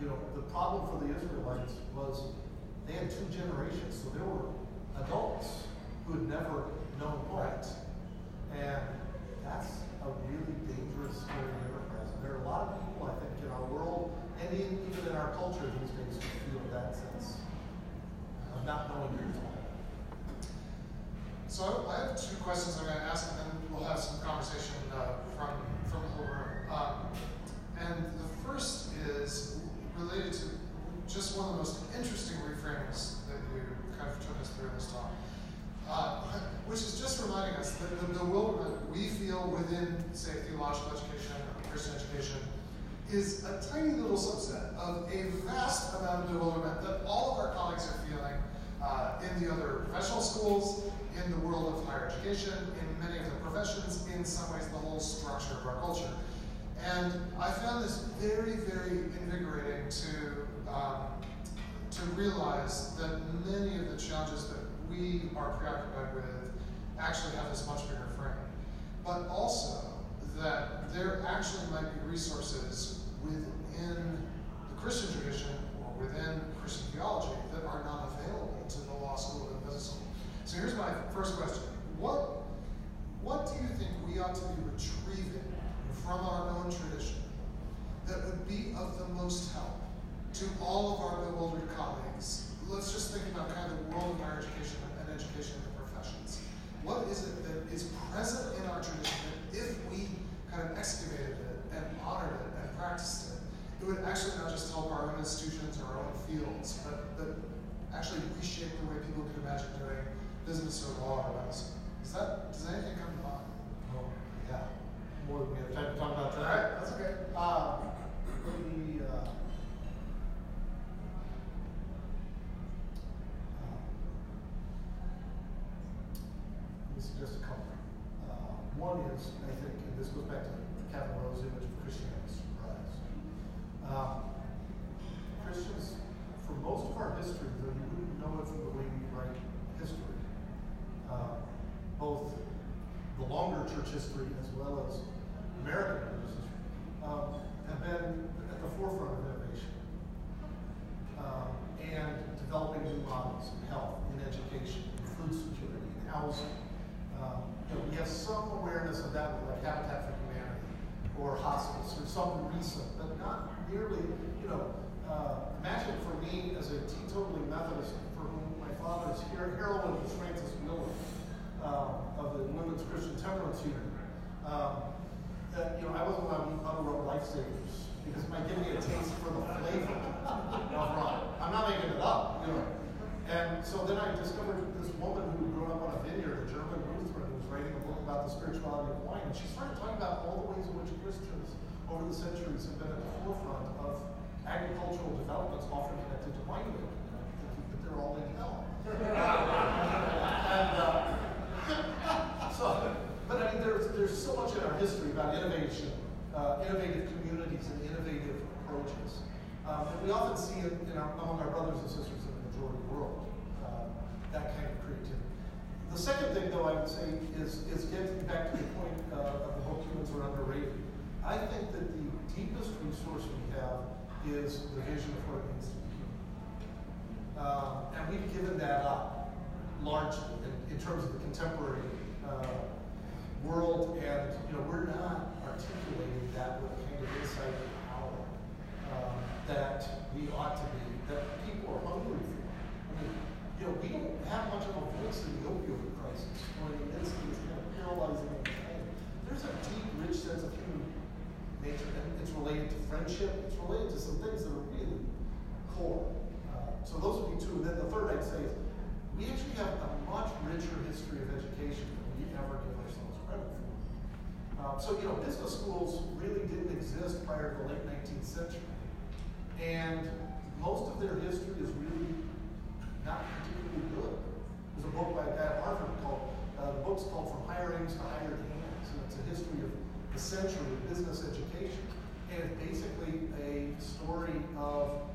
[SPEAKER 1] you know, the problem for the Israelites was they had two generations, so there were adults who had never home.
[SPEAKER 3] Right.
[SPEAKER 1] And that's a really dangerous, scary enterprise. And there are a lot of people, I think, in our world and in, even in our culture these days who feel that sense of not knowing your home.
[SPEAKER 3] So I have two questions I'm going to ask, and then we'll have some conversation uh, from from the whole room. Um, and the first is related to just one of the most interesting reframes that you kind of took us through in this talk, uh, which is just reminding us that the bewilderment we feel within, say, theological education or Christian education is a tiny little subset of a vast amount of bewilderment that all of our colleagues are feeling uh, in the other professional schools, in the world of higher education, in many of the professions, in some ways the whole structure of our culture. And I found this very, very invigorating to um, to realize that many of the challenges that we are preoccupied with actually have this much bigger frame, but also that there actually might be resources within the Christian tradition or within Christian theology that are not available to the law school and business school. So here's my first question: What what do you think we ought to be retrieving from our own tradition that would be of the most help to all of our bewildered colleagues? Let's just think about kind of the world of higher education education in the professions. What is it that is present in our tradition that if we kind of excavated it and honored it and practiced it, it would actually not just help our own institutions or our own fields, but, but actually reshape the way people could imagine doing business or law or medicine. Is that, does anything come to mind?
[SPEAKER 1] Oh, yeah. More than we have time to talk about that.
[SPEAKER 3] All right, that's okay.
[SPEAKER 1] Uh, maybe, uh, let me suggest a couple. Uh, one is, I think, and this goes back to Rowe's image of Christianity surprise. Um, Christians, for most of our history, though you wouldn't know it from the way we write history, uh, both the longer church history as well as American church history, um, have been at the forefront of innovation um, and developing new models in health, in education, in food security, in housing. Um, you know, we have some awareness of that with like Habitat for Humanity or hospice or something recent, but not nearly, you know, uh, imagine for me as a teetotally Methodist for whom my father's hero- heroine was Frances Willard um, of the Women's Christian Temperance Union. Um, that, you know, I wasn't allowed to eat unwrote lifesavers because it might give me a taste for the flavor of rum. I'm not making it up, you know. And so then I discovered this woman who grew up on a vineyard, a German Lutheran, who was writing a book about the spirituality of wine. And she started talking about all the ways in which Christians over the centuries have been at the forefront of agricultural developments, often connected to winemaking. I'm thinking that they're all in hell. and uh, so, but I mean, there's, there's so much in our history about innovation, uh, innovative communities, and innovative approaches. Um, and we often see it in our, among our brothers and sisters in the majority world, uh, that kind of. The second thing, though, I would say is, is getting back to the point uh, of the book Humans Are Underrated. I think that the deepest resource we have is the vision to be human. Um, and we've given that up largely in, in terms of the contemporary uh, world, and you know we're not articulating that with kind of insight and power um, that we ought to be, that people are hungry for. You know, we don't have much of a voice in the opioid crisis, or in the this kind of paralyzing anxiety. There's a deep, rich sense of human nature, and it's related to friendship. It's related to some things that are really core. Uh, so those would be two. And then the third I'd say is we actually have a much richer history of education than we ever give ourselves credit for. Uh, so, you know, business schools really didn't exist prior to the late 19th century. And most of their history is really not particularly good. There's a book by a guy at Harvard called, uh, the book's called From Higher Aims to Hired Hands, and it's a history of the century of business education. And it's basically a story of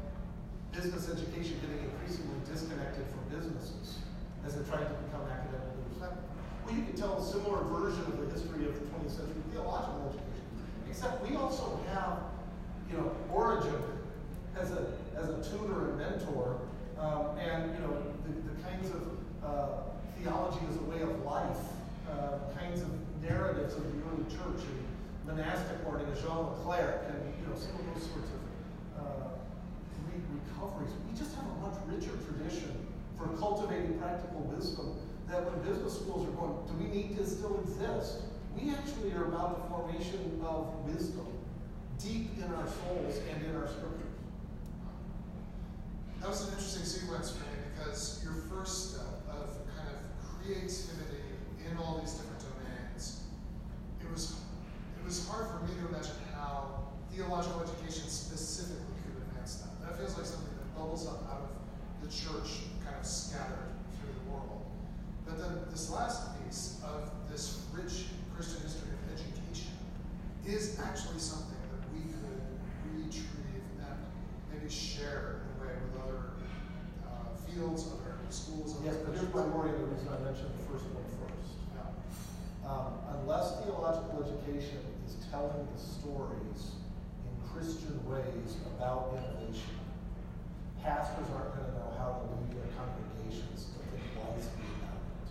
[SPEAKER 1] business education getting increasingly disconnected from businesses as it tried to become academically receptive. Well, you can tell a similar version of the history of the 20th century theological education, except we also have, you know, Origen as a, as a tutor and mentor, um, and, you know, the, the kinds of uh, theology as a way of life, uh, kinds of narratives of the early church and monastic learning, as Jean Leclercq, and, you know, some of those sorts of uh, re- recoveries. We just have a much richer tradition for cultivating practical wisdom that when business schools are going, do we need to still exist? We actually are about the formation of wisdom deep in our souls and in our scriptures.
[SPEAKER 3] That was an interesting sequence for me because your first step of kind of creativity in all these different domains, it was it was hard for me to imagine how theological education specifically could advance that. That feels like something that bubbles up out of the church, kind of scattered through the world. But then this last piece of this rich Christian history of education is actually something that we could retrieve and maybe share in a way with other fields, other schools.
[SPEAKER 1] Yes, but here's my worry, the reason I mentioned the first one first.
[SPEAKER 3] Yeah.
[SPEAKER 1] Um, unless theological education is telling the stories in Christian ways about innovation, pastors aren't going to know how to lead their congregations to think wisely about it.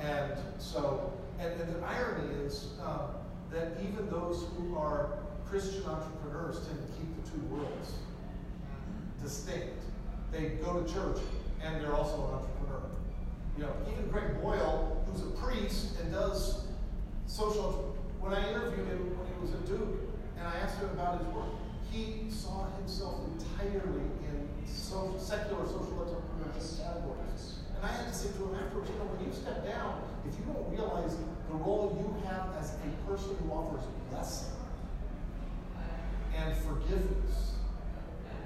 [SPEAKER 1] And so, and, and the irony is um, that even those who are Christian entrepreneurs tend to keep the two worlds distinct. They go to church and they're also an entrepreneur. You know, even Greg Boyle, who's a priest and does social. When I interviewed him when he was at Duke, and I asked him about his work, he saw himself entirely in social, secular social entrepreneurship categories. And I had to say to him afterwards, you know, when you step down, if you don't realize the role you have as a person who offers blessing and forgiveness,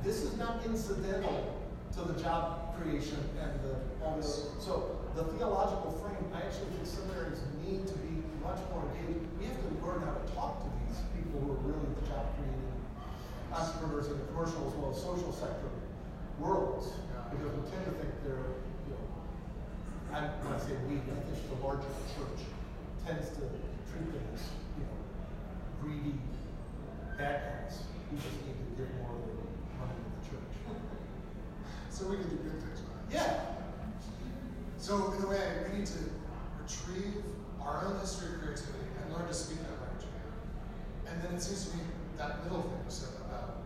[SPEAKER 1] this is not incidental to the job creation and the all other. So the theological frame, I actually think seminaries need to be much more engaged. We have to learn how to talk to these people who are really the job creating entrepreneurs in the commercial as well as social sector worlds. Because we tend to think they're, you know, I, when I say we, I think the larger church tends to treat them as, you know, greedy bad guys who just need to give more of their money to the church.
[SPEAKER 3] So we can do good things, right?
[SPEAKER 1] Yeah.
[SPEAKER 3] So in a way, we need to retrieve our own history of creativity and learn to speak that language again. And then it seems to me that middle thing you said about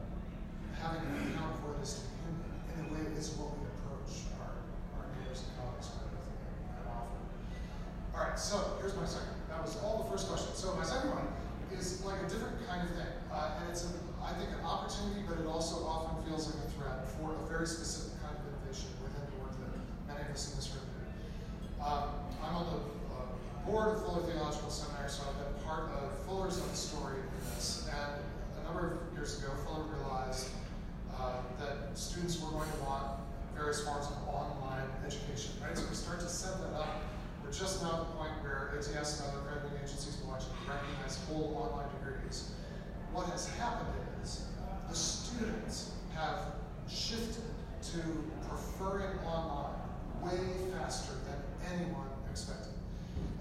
[SPEAKER 3] having an account for what is to human, in a way, is what we approach our, our neighbors and colleagues with and offer. All right, so here's my second. That was all the first question. So my second one is like a different kind of thing. Uh, and it's, a, I think, an opportunity, but it also often feels like a threat for a very specific kind of innovation within the work in this room. Um, I'm on the uh, board of Fuller Theological Seminary, so I've been part of Fuller's own story in this. And a number of years ago, Fuller realized uh, that students were going to want various forms of online education, right? So we start to set that up. We're just now at the point where ATS and other accrediting agencies will actually recognize whole online degrees. What has happened is the students have shifted to preferring online way faster than anyone expected.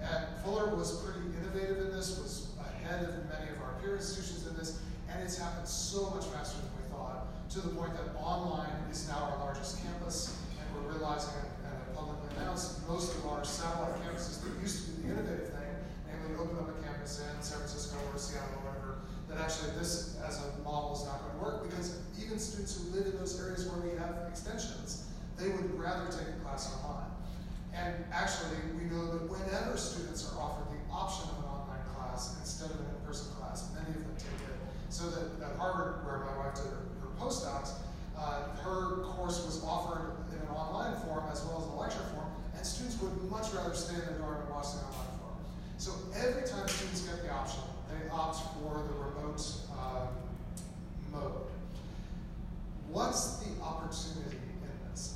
[SPEAKER 3] And Fuller was pretty innovative in this, was ahead of many of our peer institutions in this, and it's happened so much faster than we thought, to the point that online is now our largest campus, and we're realizing and publicly announced most of our satellite campuses that used to be the innovative rather take a class online. And actually, we know that whenever students are offered the option of an online class instead of an in-person class, many of them take it. So that at Harvard, where my wife did her postdocs, uh, her course was offered in an online form as well as a lecture form, and students would much rather stay in their dorm and watch the online form. So every time students get the option, they opt for the remote uh, mode. What's the opportunity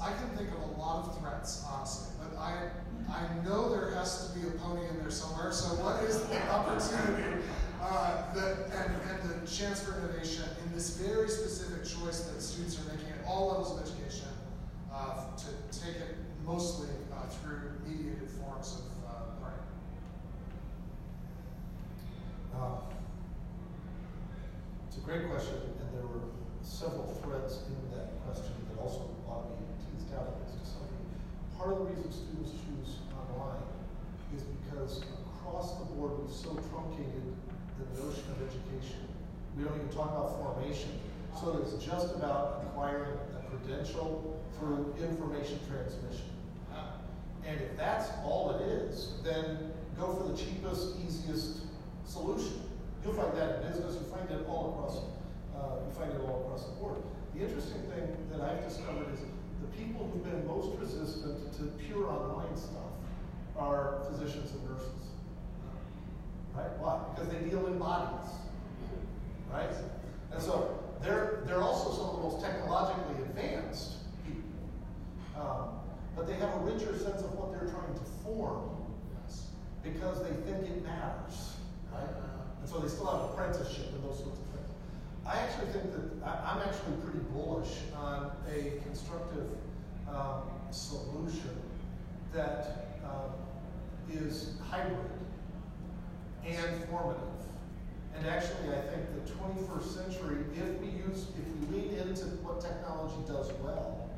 [SPEAKER 3] I can think of a lot of threats, honestly, but I, I know there has to be a pony in there somewhere. So what is the opportunity uh, that, and, and the chance for innovation in this very specific choice that students are making at all levels of education uh, to take it mostly uh, through mediated forms of uh, learning?
[SPEAKER 1] Um, it's a great question, and there were several threads in that question that also Part of the reason students choose online is because across the board we've so truncated the notion of education. We don't even talk about formation. So it's just about acquiring a credential through information transmission. And if that's all it is, then go for the cheapest, easiest solution. You'll find that in business, you find it all across, uh, you find it all across the board. The interesting thing that I've discovered is people who've been most resistant to pure online stuff are physicians and nurses. Right? Why? Because they deal in bodies. Right? And so they're, they're also some of the most technologically advanced people. Um, but they have a richer sense of what they're trying to form because they think it matters. Right? And so they still have apprenticeship and those sorts of. I actually think that I, am actually pretty bullish on a constructive um, solution that um, is hybrid and formative. And actually, I think the 21st century, if we use, if we lean into what technology does well,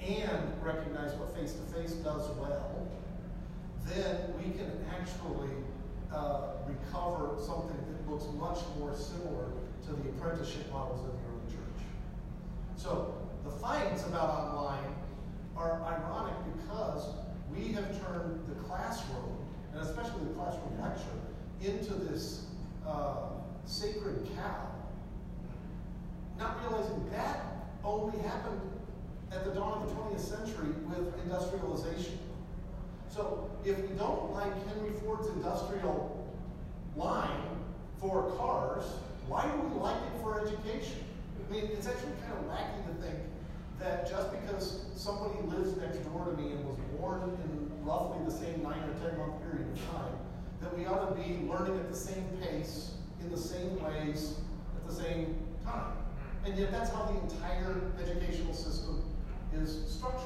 [SPEAKER 1] and recognize what face-to-face does well, then we can actually uh, recover something that looks much more similar to the apprenticeship models in the early church. So the fights about online are ironic because we have turned the classroom, and especially the classroom lecture, into this uh, sacred cow, not realizing that only happened at the dawn of the 20th century with industrialization. So if we don't like Henry Ford's industrial line for cars, why do we like it for education? I mean, it's actually kind of wacky to think that just because somebody lives next door to me and was born in roughly the same nine or ten month period of time, that we ought to be learning at the same pace, in the same ways, at the same time. And yet that's how the entire educational system is structured.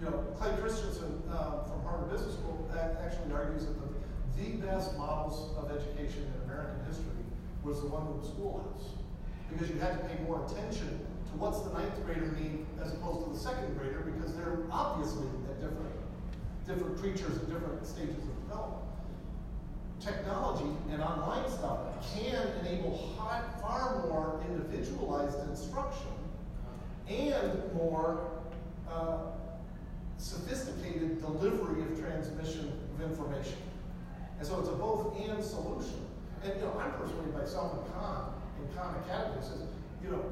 [SPEAKER 1] You know, Clay Christensen uh, from Harvard Business School actually argues that the, the best models of education in American history was the one the schoolhouse. Because you had to pay more attention to what's the ninth grader need as opposed to the second grader because they're obviously at different, different creatures at different stages of development. Technology and online stuff can enable high, far more individualized instruction and more uh, sophisticated delivery of transmission of information. And so it's a both and solution. And you know, I'm persuaded by Salman Khan in Khan Academy says, you know,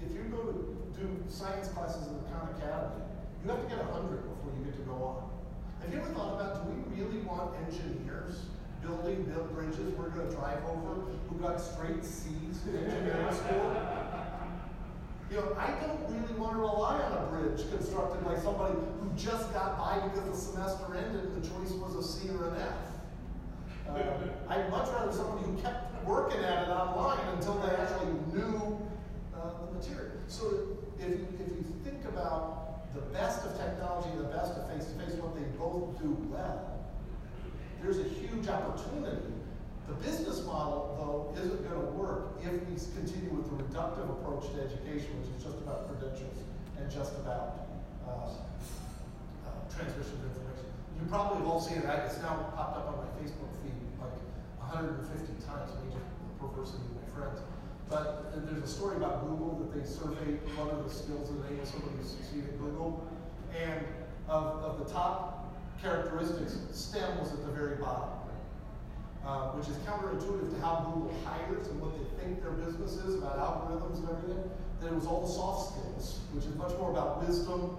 [SPEAKER 1] if you go to do science classes in the Khan Academy, you have to get 100 before you get to go on. Have you ever thought about, do we really want engineers building build bridges we're going to drive over who got straight C's in engineering school? You know, I don't really want to rely on a bridge constructed by somebody who just got by because the semester ended and the choice was a C or an F. Uh, I'd much rather someone who kept working at it online until they actually knew uh, the material. So if you, if you think about the best of technology and the best of face-to-face, -face, what they both do well, there's a huge opportunity the business model, though, isn't going to work if we continue with the reductive approach to education, which is just about credentials and just about uh, uh, transmission of information. You probably have all seen it. It's now popped up on my Facebook feed like 150 times, maybe the perversity of my friends. But there's a story about Google that they surveyed what are the skills that enable somebody to succeed at Google. And of, of the top characteristics, STEM was at the very bottom uh, which is counterintuitive to how Google hires and what they think their business is about algorithms and everything. Then it was all the soft skills, which is much more about wisdom,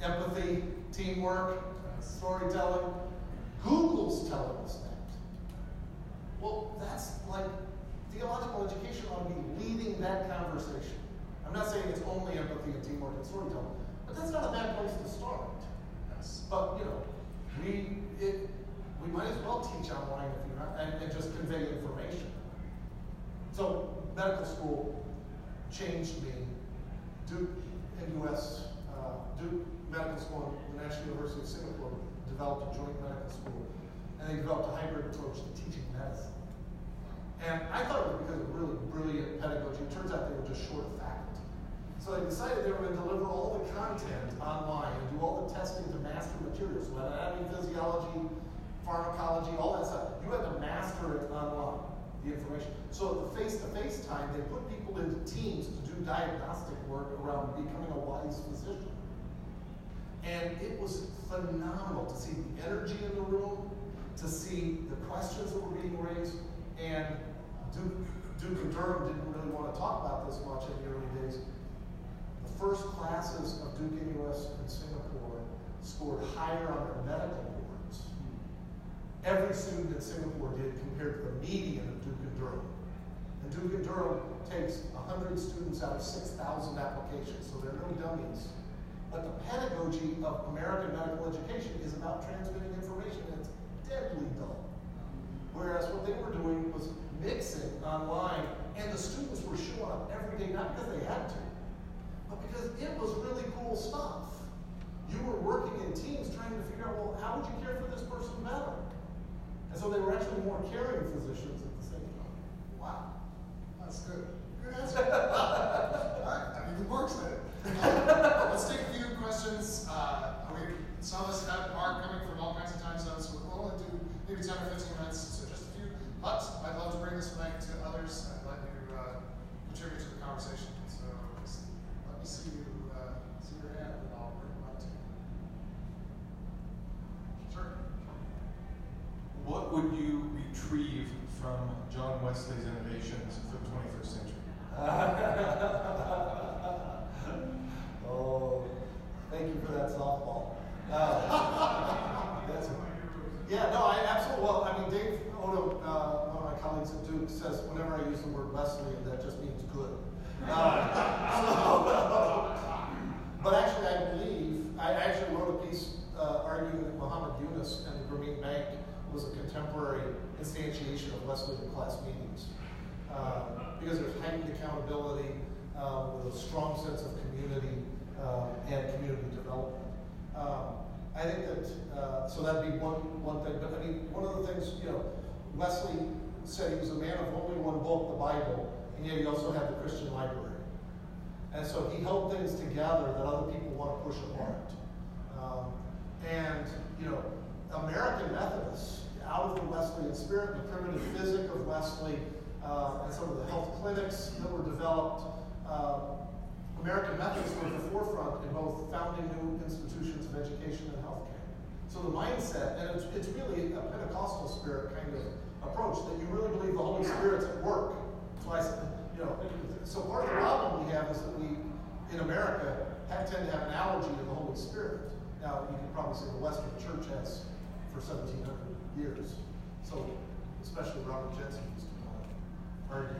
[SPEAKER 1] empathy, teamwork, storytelling. Google's telling us that. Well, that's like theological education ought to be leading that conversation. I'm not saying it's only empathy and teamwork and storytelling, but that's not a bad place to start. Yes. But you know, we it, we might as well teach online if you're not, and, and just convey information. So medical school changed me. Duke NUS, uh, Duke Medical School the National University of Singapore developed a joint medical school, and they developed a hybrid approach to teaching medicine. And I thought it was because of really brilliant pedagogy. It turns out they were just short of faculty. So they decided they were going to deliver all the content online and do all the testing to master materials, so anatomy, physiology, pharmacology, all that stuff. You had to master it online, the information. So at the face-to-face time, they put people into teams to do diagnostic work around becoming a wise physician. And it was phenomenal to see the energy in the room, to see the questions that were being raised, and Duke, Duke and Durham didn't really want to talk about this much in the early days. The first classes of Duke NUS in Singapore scored higher on their medical boards. Every student in Singapore did compared to the median of Duke and Durham. And Duke and Durham takes 100 students out of 6,000 applications, so they're no dummies. But the pedagogy of American medical education is about transmitting information, it's deadly dull. Whereas what they were doing was mixing online, and the students were showing up every day, not because they had to, but because it was really cool stuff. You were working in teams trying to figure out, well, how would you care for this person better? And so they were actually more caring physicians at the same time.
[SPEAKER 3] Wow, that's good. Good answer. Right, I mean, the works it. Let's take a few questions. Uh, we, some of us have Mark coming from all kinds of time zones, so we'll only do maybe 10 or 15 minutes, so just a few. But I'd love to bring this mic to others and let you uh, contribute to the conversation. So let me see you, uh, see your hand, and I'll bring them up to you. Sure.
[SPEAKER 4] What would you retrieve from John Wesley's innovations for the 21st century?
[SPEAKER 1] oh, thank you for that softball. Uh, that's, yeah, no, I absolutely. Well, I mean, Dave Odom, uh, one of my colleagues at Duke, says whenever I use the word Wesley, and that just means good. Uh, so, but actually, I believe I actually wrote a piece uh, arguing that Muhammad Yunus and the Grameen Bank was a contemporary instantiation of Wesleyan class meetings. Uh, because there's heightened accountability uh, with a strong sense of community uh, and community development. Um, I think that, uh, so that'd be one, one thing. But I mean, one of the things, you know, Wesley said he was a man of only one book, the Bible, and yet he also had the Christian library. And so he held things together that other people want to push apart. Um, and, you know, American Methodists, out of the Wesleyan spirit, the primitive physic of Wesley, uh, and some of the health clinics that were developed, uh, American Methodists were at the forefront in both founding new institutions of education and healthcare. So the mindset, and it's, it's really a Pentecostal spirit kind of approach, that you really believe the Holy Spirit's at work. That's why I said, you know, so part of the problem we have is that we, in America, have, tend to have an allergy to the Holy Spirit. Now, you can probably say the Western Church has for 1700 years. So, especially Robert Jenson used to argue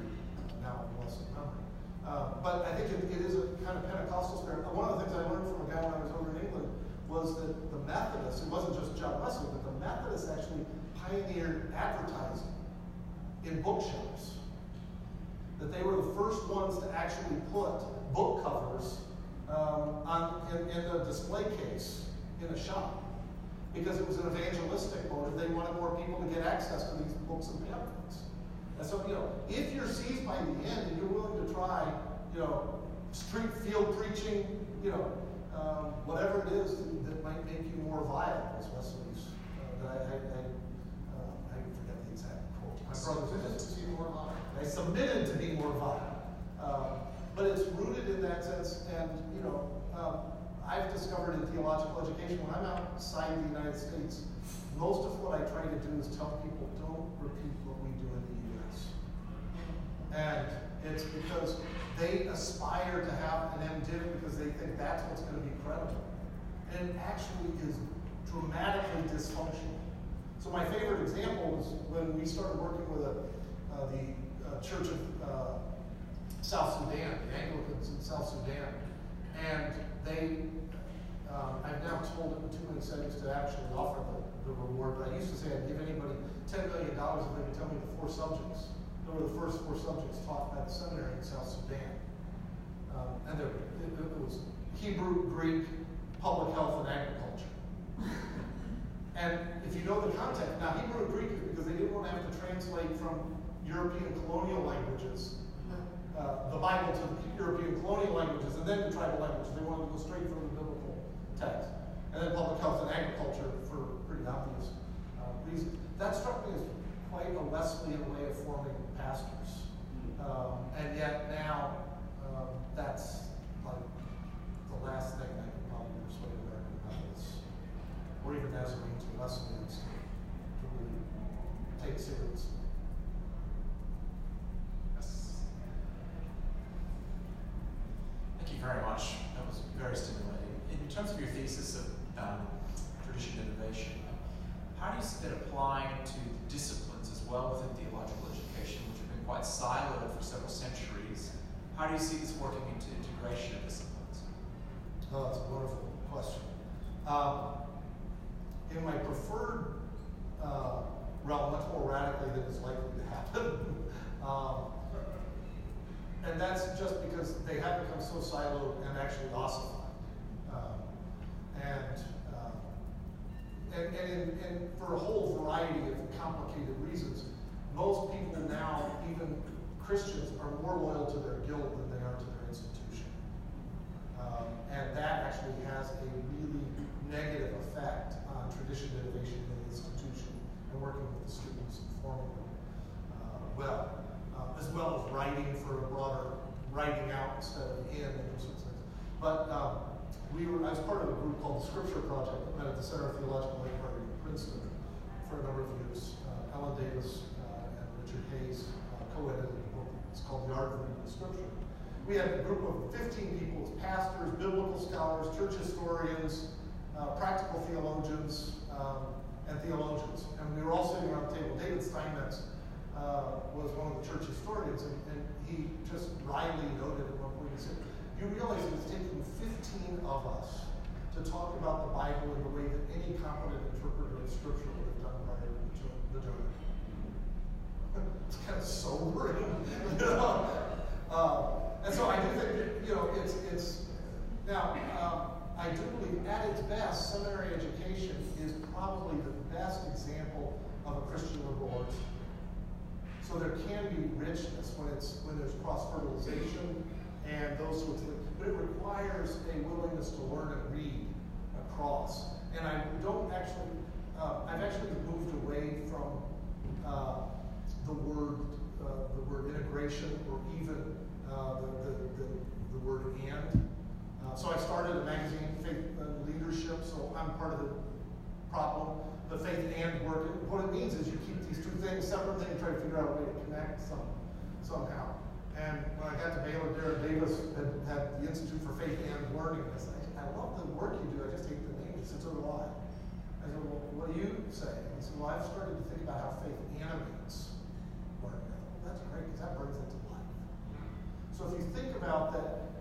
[SPEAKER 1] now in blessed memory. Uh, but I think it, it is a kind of Pentecostal spirit. One of the things I learned from a guy when I was over in England was that the Methodists, it wasn't just John Wesley, but the Methodists actually pioneered advertising in bookshops. That they were the first ones to actually put book covers um, on, in, in a display case in a shop because it was an evangelistic motive. They wanted more people to get access to these books and pamphlets. And so, you know, if you're seized by the end and you're willing to try, you know, street field preaching, you know, um, whatever it is that, might make you more viable, Wesley's, uh, that I, I, I, uh, I forget the exact quote.
[SPEAKER 3] My brother submitted to be more
[SPEAKER 1] I submitted to be more viable. Uh, but it's rooted in that sense, and, you know, um, I've discovered in theological education, when I'm outside the United States, most of what I try to do is tell people don't repeat what we do in the U.S. And it's because they aspire to have an MDiv because they think that's what's going to be credible. And it actually is dramatically dysfunctional. So my favorite example was when we started working with a, uh, the uh, Church of uh, South Sudan, the Anglicans in South Sudan, and they, um, I've now told them in too many settings to actually offer the, the reward, but I used to say I'd give anybody $10 million if they could tell me the four subjects They were the first four subjects taught by the seminary in South Sudan. Um, and there, it, it was Hebrew, Greek, public health, and agriculture. And if you know the context, now Hebrew and Greek, because they didn't want to have to translate from European colonial languages, uh, the Bible to the European colonial languages, and then the tribal languages. They wanted to go straight from the biblical text. And then public health and agriculture for pretty obvious uh, reasons. That struck me as quite a Wesleyan way of forming pastors. Um, and yet now, um, that's like the last thing I can probably persuade American Methodists or even Nazarenes or Wesleyans to really take seriously.
[SPEAKER 5] Yes. Thank you very much. That was very stimulating. In terms of your thesis of um, tradition innovation, how do you see that applying to disciplines as well within theological education, which have been quite siloed for several centuries? How do you see this working into integration of disciplines?
[SPEAKER 1] Oh, that's a wonderful question. Um, in my preferred uh, realm, much more radically than is likely to happen. um, and that's just because they have become so siloed and actually ossified. Um, and, uh, and, and, and for a whole variety of complicated reasons, most people now, even Christians, are more loyal to their guild than they are to their institution. Um, and that actually has a really negative effect on tradition innovation in the institution and working with the students and forming them uh, well um, as well as writing for a broader writing out instead of in and those sorts things. But um, we were, I was part of a group called the Scripture Project that met at the Center of Theological Inquiry in Princeton for a number of years. Uh, Ellen Davis uh, and Richard Hays uh, co-edited a book. It's called The Art of Reading the Scripture. We had a group of 15 people, pastors, biblical scholars, church historians, uh, practical theologians, um, and theologians. And we were all sitting around the table. David Steinmetz uh, was one of the church historians, and, and, he just wryly noted at one point, he said, you realize it's taking 15 of us to talk about the Bible in the way that any competent interpreter of Scripture would have done prior to the Jonah. it's kind of sobering, you know? Uh, and so I do think that, you know, it's, it's now, um, I do believe at its best, seminary education is probably the best example of a Christian liberal arts so there can be richness when it's when there's cross fertilization and those sorts of things. But it requires a willingness to learn and read across. And I don't actually, uh, I've actually moved away from uh, the word uh, the word integration or even uh, the, the, the, the, word and. Uh, so I started a magazine, Faith and Leadership. So I'm part of the problem the faith and work. What it means is you keep these two things separately and try to figure out a way to connect some, somehow. And when I got to Baylor, Darin Davis had, the Institute for Faith and Learning. I said, I love the work you do, I just hate the name. He said, so do I. I said, well, what do you say? He said, well, I've started to think about how faith animates learning. Well, that's great, because that brings it to life. So if you think about that,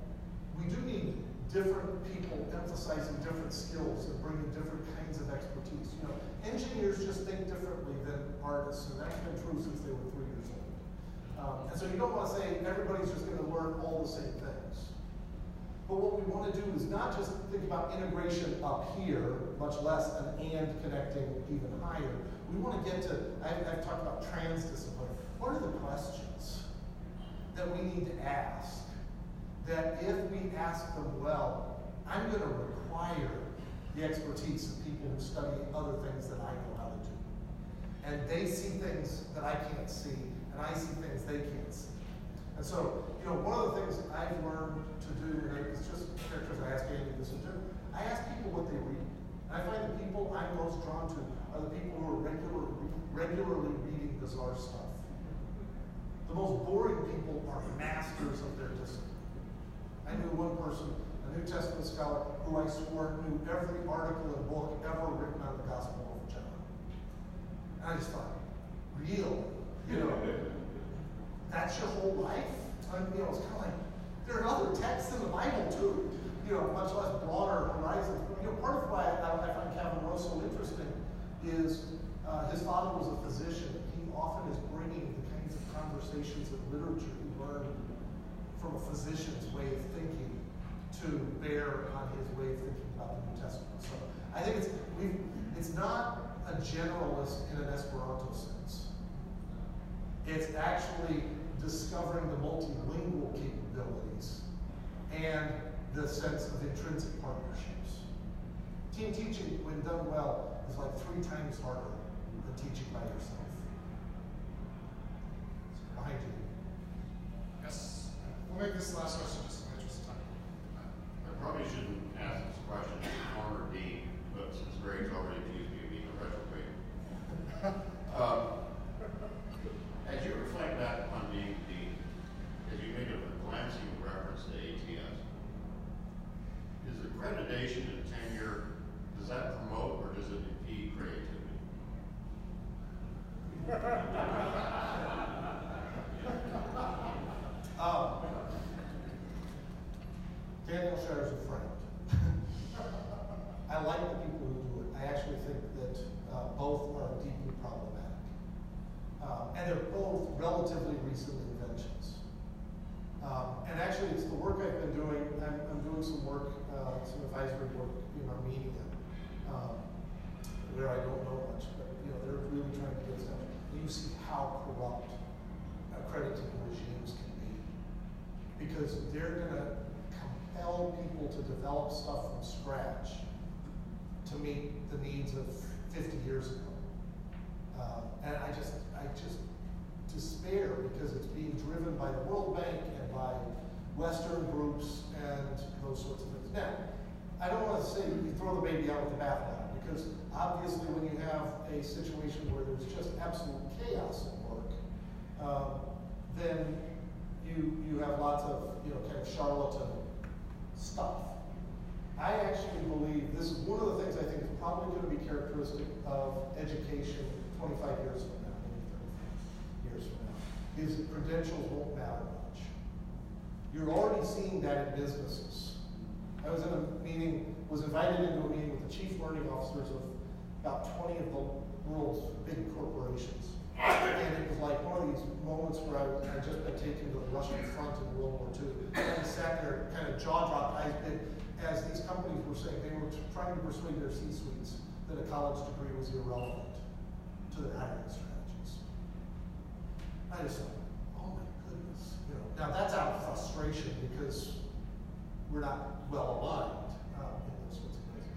[SPEAKER 1] we do need different people emphasizing different skills and bringing different kinds of expertise. You know, engineers just think differently artists, and that's been true since they were three years old. Um, and so you don't want to say everybody's just going to learn all the same things. But what we want to do is not just think about integration up here, much less an and connecting even higher. We want to get to, I've, I've talked about transdiscipline. What are the questions that we need to ask? That if we ask them well, I'm going to require the expertise of people who study other things that I know how to do. And they see things that I can't see, and I see things they can't see. And so, you know, one of the things I've learned to do, and it's just characters I ask Andy this I ask people what they read. And I find the people I'm most drawn to are the people who are regular, regularly reading bizarre stuff. The most boring people are masters of their discipline. I knew one person a New Testament scholar who I swore knew every article and book ever written on the Gospel I just thought, real, you know, that's your whole life? And, you know, it's kind of like, there are other texts in the Bible too, you know, much less broader horizons. You know, part of why I, I find Kavin Rowe so interesting is uh, his father was a physician. He often is bringing the kinds kinds of conversations and literature he learned from a physician's way of thinking to bear on his way of thinking about the New Testament. So I think it's we it's not a generalist in an Esperanto sense. It's actually discovering the multilingual capabilities and the sense of intrinsic partnerships. Team teaching, when done well, is like three times harder than teaching by yourself. So Behind you.
[SPEAKER 3] Yes. We'll make this last question just in the interest of time.
[SPEAKER 6] I probably shouldn't ask this question to former dean, but since Greg's already accused me of being a retrograde. Um, as you reflect back on being dean, as you made a glancing reference to ATS, is accreditation and tenure, does that promote or does it impede creativity?
[SPEAKER 1] Um, Daniel shares a friend. I like the people who do it. I actually think that uh, both are problematic. Um, and they're both relatively recent inventions. Um, and actually, it's the work I've been doing. I'm, I'm doing some work, uh, some advisory work in Armenia, um, where I don't know much, but you know they're really trying to get. And you see how corrupt accrediting regimes can be, because they're going to compel people to develop stuff from scratch to meet the needs of 50 years ago. Um, and I just, I just despair because it's being driven by the World Bank and by Western groups and those sorts of things. Now, I don't want to say you throw the baby out with the bathwater because obviously when you have a situation where there's just absolute chaos at work, um, then you you have lots of you know kind of charlatan stuff. I actually believe this is one of the things I think is probably going to be characteristic of education 25 years from now, maybe 30 years from now, is that credentials won't matter much. You're already seeing that in businesses. I was in a meeting, was invited into a meeting with the chief learning officers of about 20 of the world's big corporations. And it was like one of these moments where I I'd just been taken to the Russian front in World War II. And I sat there, kind of jaw dropped, eyes big, as these companies were saying they were trying to persuade their C-suites that a college degree was irrelevant strategies. I just thought, oh my goodness, you know. Now that's out of frustration because we're not well aligned um, in those sorts of ways.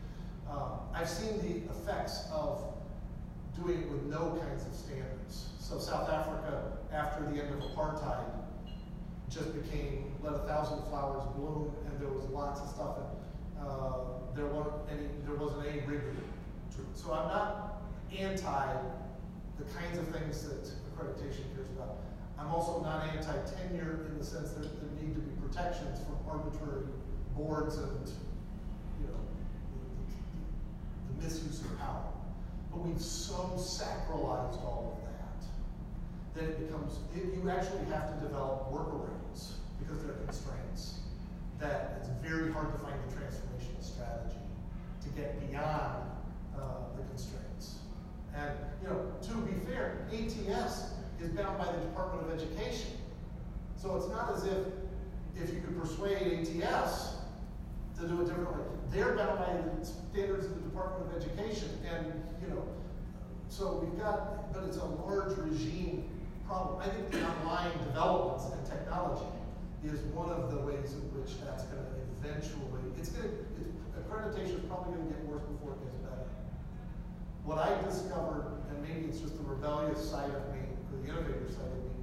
[SPEAKER 1] Um, I've seen the effects of doing it with no kinds of standards. So South Africa, after the end of apartheid, just became let a thousand flowers bloom, and there was lots of stuff, and uh, there weren't any, there wasn't any rigor to it. So I'm not anti the kinds of things that accreditation cares about. I'm also not anti-tenure in the sense that there need to be protections from arbitrary boards and you know the, the, misuse of power. But we've so sacralized all of that that it becomes it, you actually have to develop workarounds because there are constraints. That it's very hard to find the transformational strategy to get beyond uh, the constraints. And you know, to be fair, ATS is bound by the Department of Education. So it's not as if if you could persuade ATS to do it differently. They're bound by the standards of the Department of Education. And you know, so we've got, but it's a large regime problem. I think the online developments and technology is one of the ways in which that's going to eventually, it's going to, accreditation is probably going to get worse before it gets better. What I discovered, and maybe it's just the rebellious side of me, or the innovator side of me,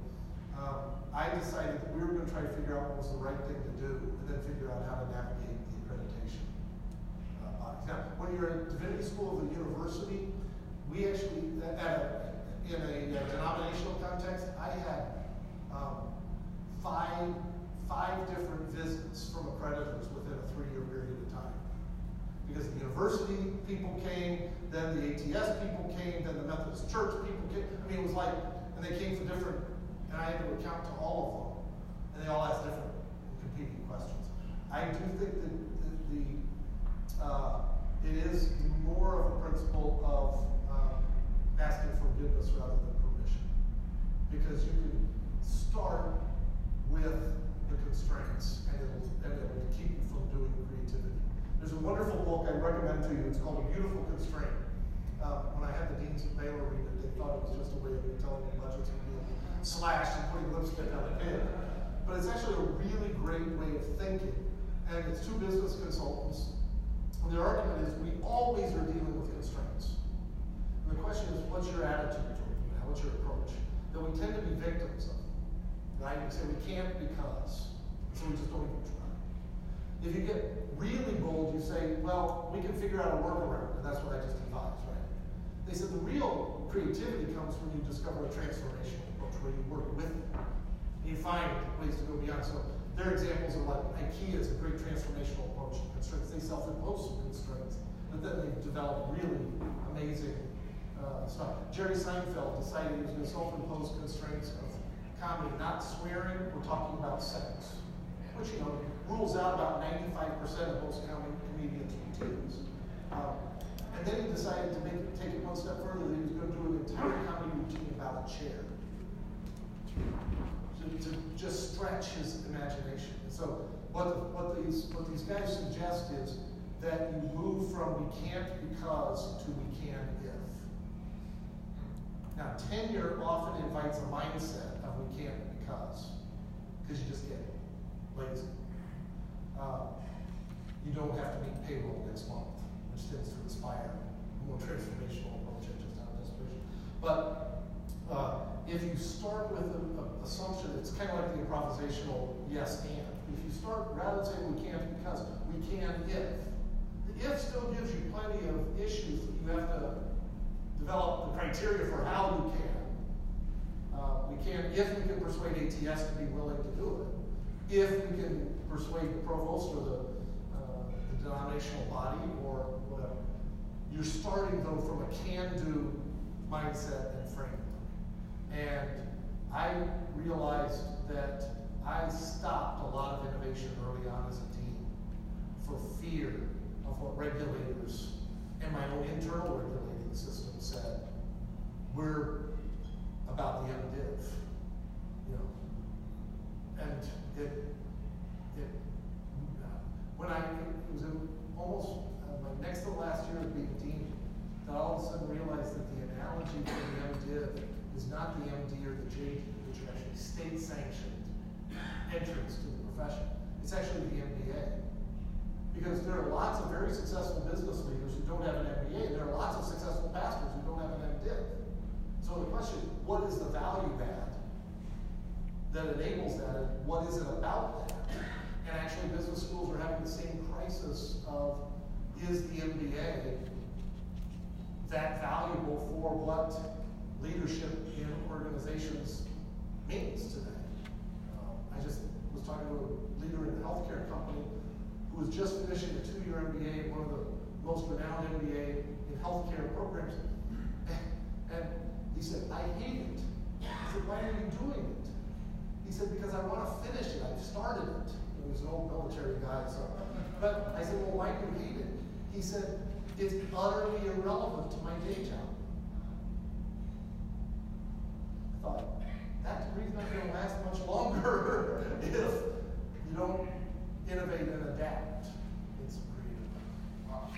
[SPEAKER 1] um, I decided that we were going to try to figure out what was the right thing to do, and then figure out how to navigate the accreditation uh. Now, when you're at Divinity School of a university, we actually, at a, in a, a denominational context, I had um, five five different visits from accreditors within a three-year period of time. Because the university people came, then the ATS people came, then the Methodist Church people came. I mean, it was like, and they came for different, and I had to account to all of them. And they all asked different competing questions. I do think that the, the uh, it is more of a principle of um, asking forgiveness rather than permission. because you can start with the constraints and it'll, and it'll keep you from doing creativity. There's a wonderful book I recommend to you. It's called A Beautiful Constraint. Uh, when I had the deans of Baylor read it, they thought it was just a way of telling them budgets were being slashed and putting lipstick on a kid. But it's actually a really great way of thinking. And it's two business consultants. And their argument is we always are dealing with constraints. And the question is, what's your attitude toward them? What's your approach? That we tend to be victims of. Right? We say we can't because. So we just don't even try. If you get really bold, you say, well, we can figure out a workaround. And that's what I just advised, right? They said the real creativity comes when you discover a transformational approach where you work with it. And you find ways to go beyond. So their examples are like IKEA is a great transformational approach to constraints. They self-impose some constraints, but then they've developed really amazing uh, stuff. Jerry Seinfeld decided he was going to self-impose constraints of comedy, not swearing. We're talking about sex, which you know rules out about 95% of most comedy comedians' routines. Um, and then he decided to make take it one step further. That he was going to do an entire comedy routine about a chair to, to just stretch his imagination. And so what, the, what, these, what these guys suggest is that you move from we can't because to we can if. Now, tenure often invites a mindset of we can't because, because you just get lazy. Uh, you don't have to meet payroll next month, which tends to inspire more transformational approach just of desperation. But uh, if you start with an assumption, it's kind of like the improvisational yes and. If you start rather than saying we can't because, we can if. The if still gives you plenty of issues that you have to develop the criteria for how you can. Uh, we can, if we can persuade ATS to be willing to do it, if we can persuade the provost or the, uh, the denominational body or whatever. You're starting though from a can-do mindset and framework. And I realized that I stopped a lot of innovation early on as a dean for fear of what regulators and my own internal regulating system said. We're about the know. And it, it, uh, when I, it was almost uh, my next to last year of being dean, that all of a sudden realized that the analogy for the MDiv is not the MD or the JD, which are actually state-sanctioned entrance to the profession. It's actually the MBA. Because there are lots of very successful business leaders who don't have an MBA, there are lots of successful pastors who don't have an MDiv. So the question, what is the value add that enables that, and what is it about that? And actually, business schools are having the same crisis of, is the MBA that valuable for what leadership in organizations means today? Um, I just was talking to a leader in a healthcare company who was just finishing a two-year MBA, one of the most renowned MBA in healthcare programs. And he said, I hate it. I said, why are you doing it? He said, because I want to finish it. I've started it. He was an old military guy, so. But I said, well, why do you hate it? He said, it's utterly irrelevant to my day job. I thought, that degree's not going to last much longer if you don't innovate and adapt. It's creative.
[SPEAKER 3] Wow.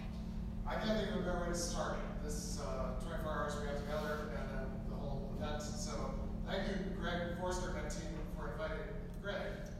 [SPEAKER 3] I can't think of a better way to start this uh, 24 hours we have together and then the whole event. So thank you, Greg Forster and team by Greg.